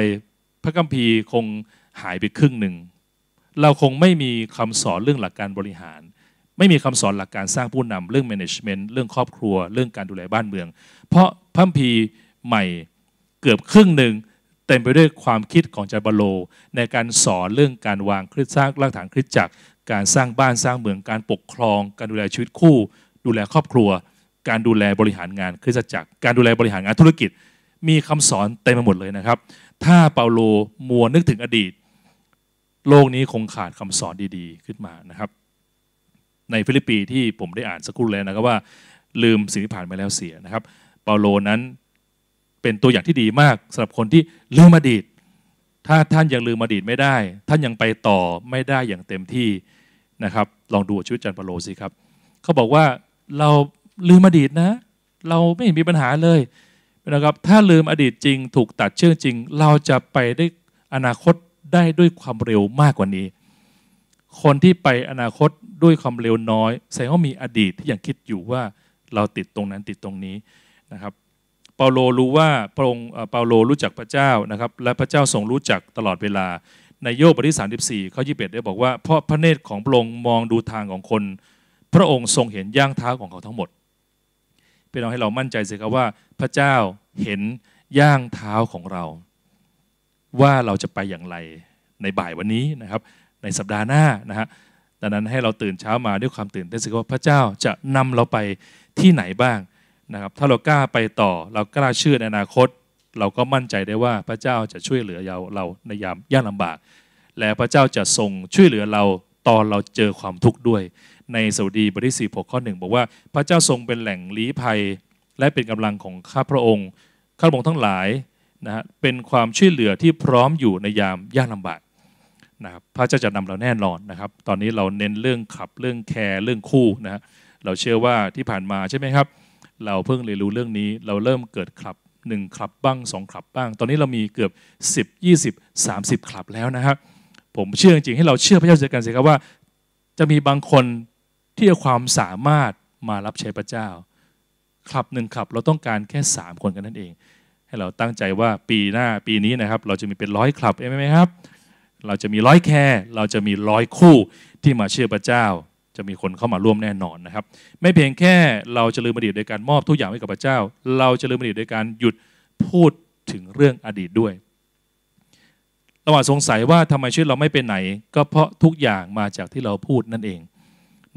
พระคัมภีร์คงหายไปครึ่งหนึ่ง เราคงไม่มีคำสอนเรื่องหลักการบริหาร ไม่มีคำสอนหลักการสร้างผู้นำเรื่อง management เรื่องครอบครัว เรื่องการดูแลบ้านเมือง เพราะพัมภีใหม่เกือบครึ่งหนึ่งเต็มไปด้วยความคิดของจาบาโล ในการสอนเรื่องการวางคริสสร้างรากฐานคริสจักร การสร้างบ้านสร้างเมืองการปกครอง การดูแลชีวิตคู่ ดูแลครอบครัว การดูแลบริหารงานคริสตจักร การดูแลบริหารงานธุรกิจ มีคำสอนเต็มไปหมดเลยนะครับ ถ้าเปาโลมัวนึกถึงอดีต โลกนี้คงขาดคำสอนดีๆ ขึ้นมานะครับ ในฟิลิปปีที่ผมได้อ่านสักครู่แล้วนะครับว่าลืมสิ่งที่ผ่านมาแล้วเสียนะครับเปาโลนั้นเป็นตัวอย่างที่ดีมากสำหรับคนที่ลืมอดีต ถ้าท่านยังลืมอดีตไม่ได้ ท่านยังไปต่อไม่ได้อย่างเต็มที่นะครับลองดูชีวิตจันเปาโลสิครับเขาบอกว่าเราลืมอดีตนะ เราไม่มีปัญหาเลยนะครับถ้าลืมอดีตจริง ถูกตัดเชื่อจริง เราจะไปได้อนาคตได้ด้วยความเร็วมากกว่านี้ คนที่ไปอนาคตด้วยความเร็วน้อยแสดงว่ามีอดีตที่ยังคิดอยู่ว่าเราติดตรงนั้นติดตรงนี้นะครับเปาโลรู้ว่าพระองค์เปาโลรู้จักพระเจ้านะครับ และพระเจ้าทรงรู้จักตลอดเวลา ในโยบบทที่34ข้อ21 ได้บอกว่า เพราะพระเนตรของพระองค์มองดูทางของคน พระองค์ทรงเห็นย่างเท้าของเขาทั้งหมดเป็นเราให้เรามั่นใจสิครับว่าพระเจ้าเห็นย่างเท้าของเรา ว่าเราจะไปอย่างไรในบ่ายวันนี้นะครับ ในสัปดาห์หน้านะฮะดังนั้นให้เราตื่นเช้ามาด้วยความตื่นเต้นสิว่าพระเจ้าจะนำเราไปที่ไหนบ้างนะครับถ้าเรากล้าไปต่อเรากล้าเชื่อในอนาคต เราก็มั่นใจได้ว่าพระเจ้าจะช่วยเหลือเราเราในยามยากลำบาก และพระเจ้าจะทรงช่วยเหลือเราตอนเราเจอความทุกข์ด้วย ในสวดีบทที่4ข้อหนึ่งบอกว่าพระเจ้าทรงเป็นแหล่งลี้ภัย และเป็นกำลังของข้าพระองค์ข้าพระองค์ทั้งหลายนะฮะเป็นความช่วยเหลือที่พร้อมอยู่ในยามยากลำบาก นะครับพระเจ้าจะนำเราแน่นอนนะครับ ตอนนี้เราเน้นเรื่องขับเรื่องแคร์เรื่องคู่นะฮะเราเชื่อว่าที่ผ่านมาใช่ไหมครับ เราเพิ่งเรียนรู้เรื่องนี้เราเริ่มเกิดคลับหนึ่งคลับบ้างสองคลับบ้าง ตอนนี้เรามีเกือบ 10 20 30 คลับแล้วนะครับ ผมเชื่อจริงๆให้เราเชื่อพระเจ้าเจอกันสิครับว่า จะมีบางคนที่เอาความสามารถมารับใช้พระเจ้าคลับหนึ่งคลับเราต้องการแค่ 3 คนกันนั่นเอง ให้เราตั้งใจว่าปีหน้าปีนี้นะครับ เราจะมีเป็นร้อยคลับเองไหมครับ เราจะมีร้อยแคร์เราจะมีร้อยคู่ที่มาเชื่อพระเจ้า จะมีคนเข้ามาร่วมแน่นอนนะครับ ไม่เพียงแค่เราจะลืมอดีตโดยการมอบทุกอย่างให้กับพระเจ้า เราจะลืมอดีตโดยการหยุดพูดถึงเรื่องอดีตด้วยเราอาจสงสัยว่าทำไมชีวิตเราไม่เป็นไหน ก็เพราะทุกอย่างมาจากที่เราพูดนั่นเอง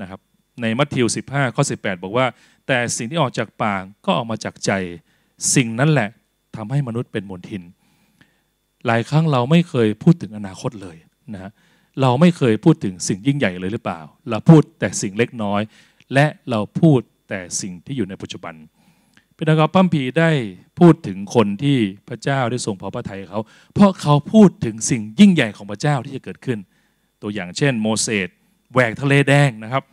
นะครับในมัทธิว 15 ข้อ 18 บอกว่า แต่สิ่งที่ออกจากปากก็ออกมาจากใจ สิ่งนั้นแหละทำให้มนุษย์เป็นมลทิน หลายครั้งเราไม่เคยพูดถึงอนาคตเลยนะฮะเราไม่เคยพูดถึงสิ่งยิ่งใหญ่เลยหรือเปล่า เราพูดแต่สิ่งเล็กน้อย และเราพูดแต่สิ่งที่อยู่ในปัจจุบันพี่น้องครับพัมพีได้พูดถึงคนที่พระเจ้าได้ทรงพอพระทัยเขา เพราะเขาพูดถึงสิ่งยิ่งใหญ่ของพระเจ้าที่จะเกิดขึ้น ตัวอย่างเช่น โมเสสแหวกทะเลแดงนะครับ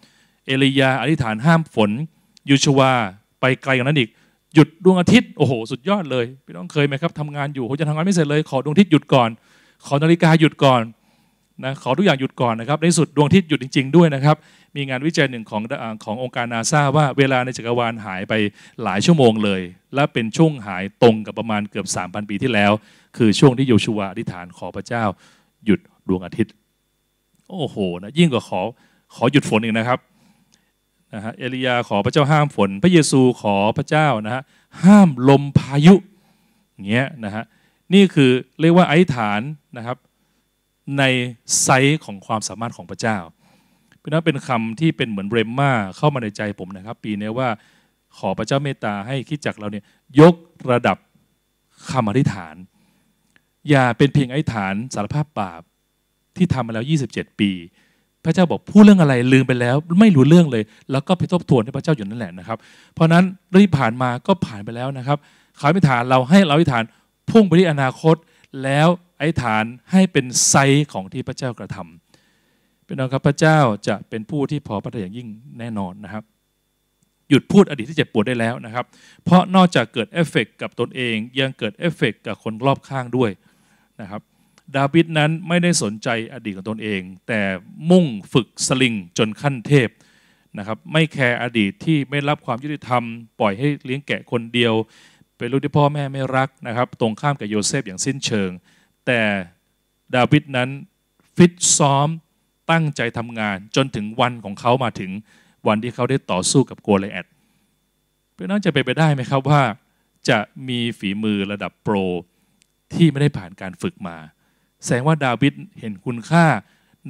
เอลียาอธิษฐานห้ามฝน ยูชวาไปไกลกว่านั้นอีก หยุดดวงอาทิตย์โอ้โหสุดยอดเลยพี่น้องเคยไหมครับทำงานอยู่เขาจะทำงานไม่เสร็จเลย ขอดวงอาทิตย์หยุดก่อน ขอนาฬิกาหยุดก่อนนะขอทุกอย่างหยุดก่อนนะครับในสุดดวงอาทิตย์หยุดจริง ๆด้วยนะครับมีงานวิจัยหนึ่งของขององค์การนาซาว่าเวลาในจักรวาลหายไปหลายชั่วโมงเลย และเป็นช่วงหายตรงกับประมาณเกือบ 3,000 ปีที่แล้ว คือช่วงที่โยชูวาอธิษฐานขอพระเจ้า หยุดดวงอาทิตย์ โอ้โหนะยิ่งกว่าขอขอหยุดฝนอีกนะครับ นะฮะเอลียาขอพระเจ้าห้ามฝน พระเยซูขอพระเจ้านะฮะห้ามลมพายุเงี้ยนะฮะนี่คือเรียกว่าอธิษฐานนะครับในไซส์ของความสามารถของพระเจ้าเป็นนั้นเป็นคำที่เป็นเหมือนเรมมาเข้ามาในใจผมนะครับ ปีนี้ว่าขอพระเจ้าเมตตาให้คิดจักเราเนี่ยยกระดับคำอธิษฐาน อย่าเป็นเพียงอธิษฐานสารภาพบาปที่ทำมาแล้ว 27 ปี พระเจ้าบอกพูดเรื่องอะไรลืมไปแล้ว ไม่รู้เรื่องเลย แล้วก็ไปทบทวนให้พระเจ้าอยู่นั่นแหละนะครับ เพราะนั้นเรื่องที่ผ่านมาก็ผ่านไปแล้วนะครับขออธิษฐานเราให้เราอธิษฐานพุ่งไปที่อนาคต แล้วอธิษฐานให้เป็นไซของที่พระเจ้ากระทำเป็นองครับพระเจ้าจะเป็นผู้ที่พอพระทัยอย่างยิ่งแน่นอนนะครับ หยุดพูดอดีตที่เจ็บปวดได้แล้วนะครับ เพราะนอกจากเกิดเอฟเฟกกับตนเองยังเกิดเอฟเฟกกับคนรอบข้างด้วยนะครับ ดาวิดนั้นไม่ได้สนใจอดีตของตนเอง แต่มุ่งฝึกสลิงจนขั้นเทพนะครับไม่แคร์อดีตที่ไม่รับความยุติธรรม ปล่อยให้เลี้ยงแกะคนเดียว เป็นลูกที่พ่อแม่ไม่รักนะครับ ตรงข้ามกับโยเซฟอย่างสิ้นเชิง แต่ดาวิดนั้นฟิตซ้อมตั้งใจทำงานจนถึงวันของเขามาถึงวันที่เขาได้ต่อสู้กับโกลิแอทเพื่อนน้องจะไปไปได้ไหมครับว่า จะมีฝีมือระดับโปรที่ไม่ได้ผ่านการฝึกมา แสดงว่าดาวิดเห็นคุณค่า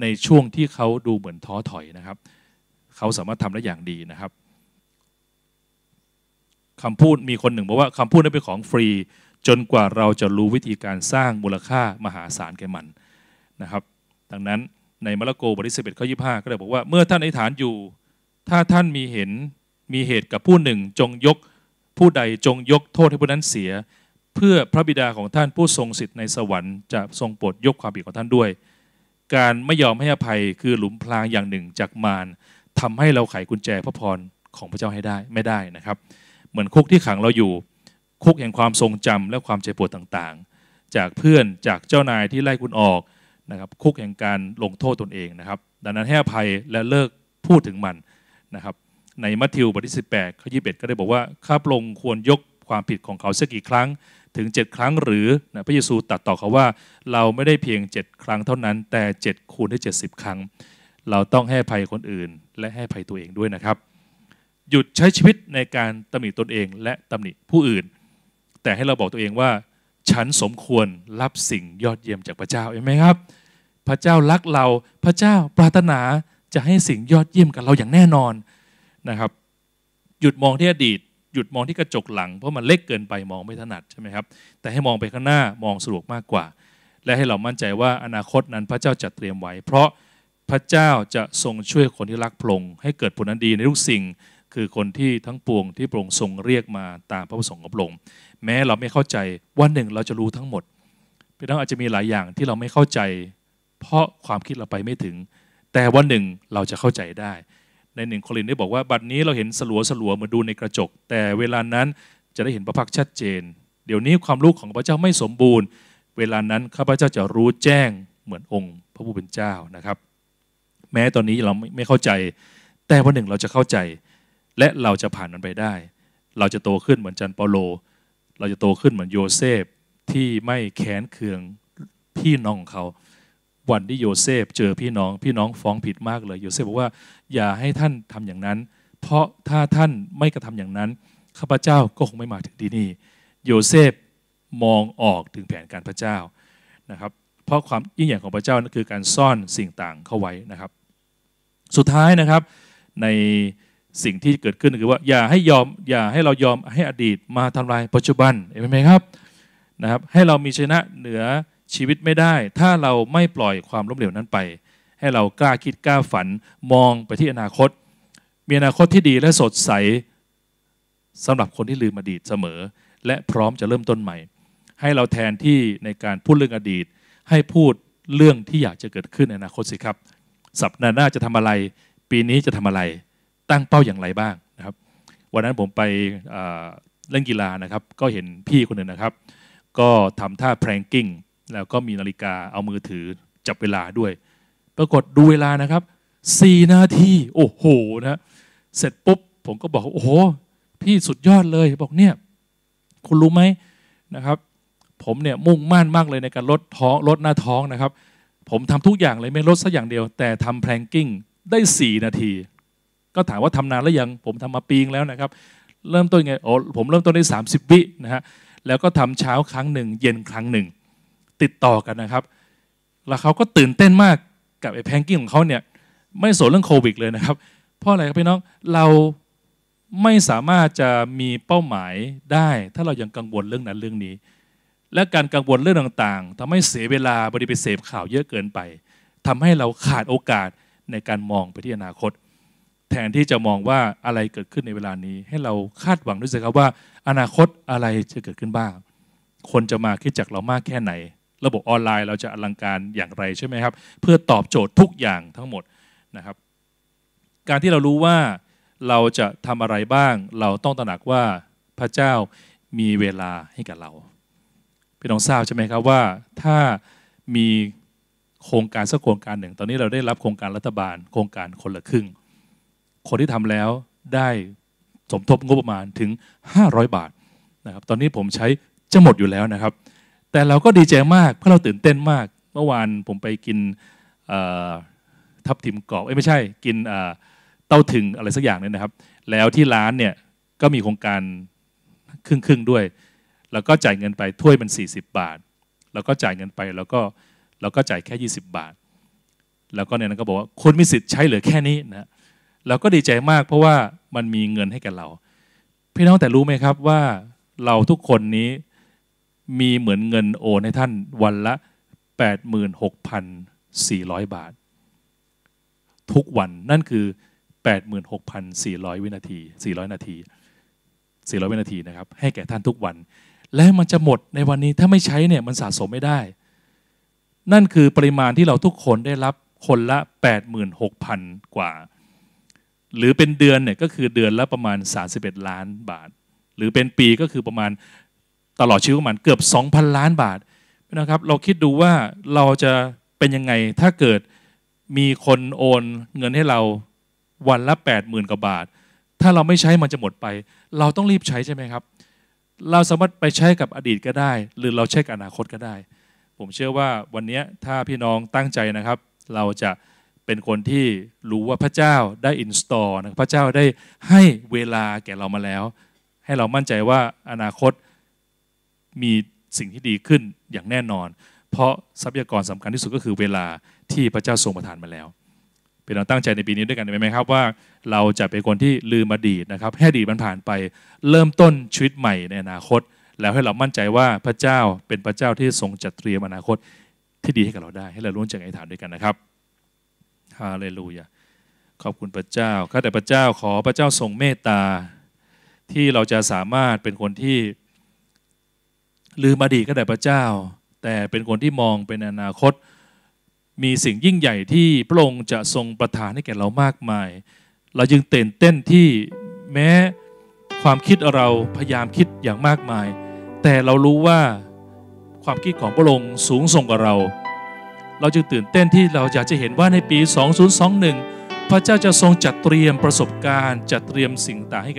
ในช่วงที่เขาดูเหมือนท้อถอยนะครับ เขาสามารถทำได้อย่างดีนะครับคำพูดมีคนหนึ่งบอกว่าคำพูดนั้นเป็นของฟรี จนกว่าเราจะรู้วิธีการสร้างมูลค่ามหาศาลแก่มันนะครับ ดังนั้นในมาระโกบทที่สิบเอ็ดข้อยี่ห้าก็เลยบอกว่าเมื่อท่านอธิษฐานอยู่ ถ้าท่านมีเห็นมีเหตุกับผู้หนึ่งจงยกผู้ใดจงยกโทษให้ผู้นั้นเสีย เพื่อพระบิดาของท่านผู้ทรงสิทธิ์ในสวรรค์จะทรงโปรดยกความผิดของท่านด้วย การไม่ยอมให้อภัยคือหลุมพรางอย่างหนึ่งจากมารทำให้เราไขกุญแจพระพรของพระเจ้าให้ได้ไม่ได้นะครับ เหมือนคุกที่ขังเราอยู่ คุกแห่งความทรงจำและความเจ็บปวดต่างๆ จากเพื่อนจากเจ้านายที่ไล่คุณออกนะครับคุกแห่งการลงโทษตนเองนะครับ ดังนั้นให้อภัยและเลิกพูดถึงมันนะครับในมัทธิวบทที่ 18ข้อ21 ก็ได้บอกว่าข้าพระองค์ควรยกความผิดของเขาสักกี่ครั้ง ถึง 7 ครั้งหรือนะพระเยซูตัดต่อเขาว่า เราไม่ได้เพียง 7 ครั้งเท่านั้น แต่ 7 คูณได้70 ครั้ง เราต้องให้ภัยคนอื่น และให้ภัยตัวเองด้วยนะครับ หยุดใช้ชีวิตในการตำหนิตนเองและตำหนิผู้อื่น แต่ให้เราบอกตัวเองว่า ฉันสมควรรับสิ่งยอดเยี่ยมจากพระเจ้าเห็นไหมครับ พระเจ้ารักเราพระเจ้าปรารถนาจะให้สิ่งยอดเยี่ยมกับเราอย่างแน่นอนนะครับ หยุดมองที่อดีต หยุดมองที่กระจกหลัง เพราะมันเล็กเกินไปมองไม่ถนัดใช่ไหมครับแต่ให้มองไปข้างหน้ามองสะดวกมากกว่า และให้เรามั่นใจว่าอนาคตนั้นพระเจ้าจัดเตรียมไว้ เพราะพระเจ้าจะทรงช่วยคนที่รักพระองค์ให้เกิดผลนันดีในทุกสิ่ง คือคนที่ทั้งปวงที่พระองค์ทรงเรียกมาตามพระประสงค์ของพระองค์แม้เราไม่เข้าใจวันหนึ่งเราจะรู้ทั้งหมดพี่น้องอาจจะมีหลายอย่างที่เราไม่เข้าใจ เพราะความคิดเราไปไม่ถึง แต่วันหนึ่งเราจะเข้าใจได้ ในหนึ่งโครินได้บอกว่าบัดนี้เราเห็นสลัวสลัวเหมือนดูในกระจก แต่เวลานั้นจะได้เห็นพระพักชัดเจน เดี๋ยวนี้ความรู้ของพระเจ้าไม่สมบูรณ์ เวลานั้นข้าพเจ้าจะรู้แจ้งเหมือนองค์ พระผู้เป็นเจ้านะครับ แม้ตอนนี้เราไม่เข้าใจ แต่วันหนึ่งเราจะเข้าใจ และเราจะผ่านมันไปได้ เราจะโตขึ้นเหมือนอาจารย์เปาโล เราจะโตขึ้นเหมือนโยเซฟที่ไม่แค้นเคืองพี่น้องของเขา วันที่โยเซฟเจอพี่น้องพี่น้องฟ้องผิดมากเลยโยเซฟบอกว่าอย่าให้ท่านทำอย่างนั้น เพราะถ้าท่านไม่กระทำอย่างนั้นข้าพเจ้าก็คงไม่มาถึงที่นี่โยเซฟมองออกถึงแผนการพระเจ้านะครับ เพราะความยิ่งใหญ่ของพระเจ้านั่นคือการซ่อนสิ่งต่างเข้าไว้นะครับ สุดท้ายนะครับในสิ่งที่เกิดขึ้นคือว่าอย่าให้ยอมอย่าให้เรายอมให้อดีตมาทำลายปัจจุบันเห็นไหมครับนะครับ ให้เรามีชนะเหนือ ชีวิตไม่ได้ ถ้าเราไม่ปล่อยความล้มเหลวนั้นไป ให้เรากล้าคิดกล้าฝันมองไปที่อนาคต มีอนาคตที่ดีและสดใสสำหรับคนที่ลืมอดีตเสมอ และพร้อมจะเริ่มต้นใหม่ ให้เราแทนที่ในการพูดเรื่องอดีต ให้พูดเรื่องที่อยากจะเกิดขึ้นในอนาคตสิครับ สัปดาห์หน้าจะทำอะไร ปีนี้จะทำอะไร ตั้งเป้าอย่างไรบ้างนะครับ วันนั้นผมไปเล่นกีฬานะครับ ก็เห็นพี่คนหนึ่งนะครับ ก็ทำท่าแพรงกิ้ง แล้วก็มีนาฬิกาเอามือถือจับเวลาด้วย ปรากฏดูเวลานะครับสี่นาทีโอ้โหนะเสร็จปุ๊บผมก็บอกโอ้โห พี่สุดยอดเลยบอกเนี่ย คุณรู้ไหมนะครับ ผมเนี่ยมุ่งมั่นมากเลยในการลดท้องลดหน้าท้องนะครับ ผมทำทุกอย่างเลยไม่ลดสักอย่างเดียว แต่ทำแพลงกิ้งได้สี่นาที ก็ถามว่าทำนานแล้วยังผมทำมาปีงแล้วนะครับ เริ่มต้นไงโอ้ผมเริ่มต้นได้ 30 วินะฮะแล้วก็ทำเช้าครั้งหนึ่ง เย็นครั้งหนึ่ง ติดต่อกันนะครับ แล้วเขาก็ตื่นเต้นมากกับไอ้แพงกิ้งของเขาเนี่ยไม่สนเรื่องโควิดเลยนะครับ เพราะอะไรครับพี่น้องเราไม่สามารถจะมีเป้าหมายได้ ถ้าเรายังกังวลเรื่องนั้นเรื่องนี้ และการกังวลเรื่องต่างๆทำให้เสียเวลาบริไปเสพข่าวเยอะเกินไปทำให้เราขาดโอกาสในการมองไปที่อนาคต แทนที่จะมองว่าอะไรเกิดขึ้นในเวลานี้ ให้เราคาดหวังด้วยสิครับว่า อนาคตอะไรจะเกิดขึ้นบ้างคนจะมาคิดจากเรามากแค่ไหน ระบบออนไลน์เราจะอลังการอย่างไรใช่ไหมครับ เพื่อตอบโจทย์ทุกอย่างทั้งหมดนะครับ การที่เรารู้ว่าเราจะทำอะไรบ้าง เราต้องตระหนักว่าพระเจ้ามีเวลาให้กับเรา พี่น้องทราบใช่ไหมครับว่าถ้ามีโครงการสักโครงการหนึ่ง ตอนนี้เราได้รับโครงการรัฐบาล โครงการคนละครึ่ง คนที่ทำแล้วได้สมทบงบประมาณถึง 500 บาทนะครับ ตอนนี้ผมใช้จะหมดอยู่แล้วนะครับ แต่เราก็ดีใจมากเพราะเราตื่นเต้นมาก เมื่อวานผมไปกินทับทิมกรอบเอ้ยไม่ใช่กินเต้าถึงอะไรสักอย่างนึงนะครับ แล้วที่ร้านเนี่ยก็มีโครงการครึ่งครึ่งด้วย แล้วก็จ่ายเงินไปถ้วยมัน40 บาท แล้วก็จ่ายเงินไปแล้วก็เราก็จ่ายแค่ 20 บาท แล้วก็เนี่ยก็บอกว่าคุณมีสิทธิ์ใช้เหลือแค่นี้นะเราก็ดีใจมากเพราะว่ามันมีเงินให้กับเรา พี่น้องแต่รู้ไหมครับว่าเราทุกคนนี้ มีเหมือนเงินโอนให้ท่านวันละ 86,400 บาท ทุกวันนั่นคือ 86,400 วินาที 400 นาที 400 วินาทีนะครับ ให้แก่ท่านทุกวัน และมันจะหมดในวันนี้ถ้าไม่ใช้เนี่ยมันสะสมไม่ได้ นั่นคือปริมาณที่เราทุกคนได้รับคนละ 86,000 กว่า หรือเป็นเดือนเนี่ยก็คือเดือนละประมาณ 31 ล้านบาท หรือเป็นปีก็คือประมาณ ตลอดชีวิตประมาณเกือบ 2,000 ล้านบาทนะครับ เราคิดดูว่าเราจะเป็นยังไงถ้าเกิดมีคนโอนเงินให้เราวันละ 80,000 กว่าบาท ถ้าเราไม่ใช้มันจะหมดไป เราต้องรีบใช้ใช่ไหมครับ เราสามารถไปใช้กับอดีตก็ได้ หรือเราใช้กับอนาคตก็ได้ ผมเชื่อว่าวันนี้ถ้าพี่น้องตั้งใจนะครับ เราจะเป็นคนที่รู้ว่าพระเจ้าได้อินสตอลนะพระเจ้าได้ให้เวลาแก่เรามาแล้ว ให้เรามั่นใจว่าอนาคต มีสิ่งที่ดีขึ้นอย่างแน่นอน เพราะทรัพยากรสำคัญที่สุดก็คือเวลาที่พระเจ้าทรงประทานมาแล้ว เป็นเราตั้งใจในปีนี้ด้วยกันไหมครับว่า เราจะเป็นคนที่ลืมอดีตนะครับให้อดีตมันผ่านไป เริ่มต้นชีวิตใหม่ในอนาคต แล้วให้เรามั่นใจว่าพระเจ้าเป็นพระเจ้าที่ทรงจัดเตรียมอนาคตที่ดีให้กับเราได้ ให้เราร่วมใจกันอธิษฐานด้วยกันนะครับฮาเลลูยาขอบคุณพระเจ้าข้าแต่พระเจ้าขอพระเจ้าทรงเมตตาที่เราจะสามารถเป็นคนที่ ลืมอดีตก็ได้พระเจ้า แต่เป็นคนที่มองเป็นอนาคต มีสิ่งยิ่งใหญ่ที่พระองค์จะทรงประทานให้แก่เรามากมาย เราจึงเตื่นเต้นที่แม้ความคิดเราพยายามคิดอย่างมากมาย แต่เรารู้ว่าความคิดของพระองค์สูงส่งกว่าเรา เราจึงตื่นเต้นที่เราอยากจะเห็นว่าในปี 2021 พระเจ้าจะทรงจัดเตรียมประสบการณ์ จัดเตรียมสิ่งต่างให้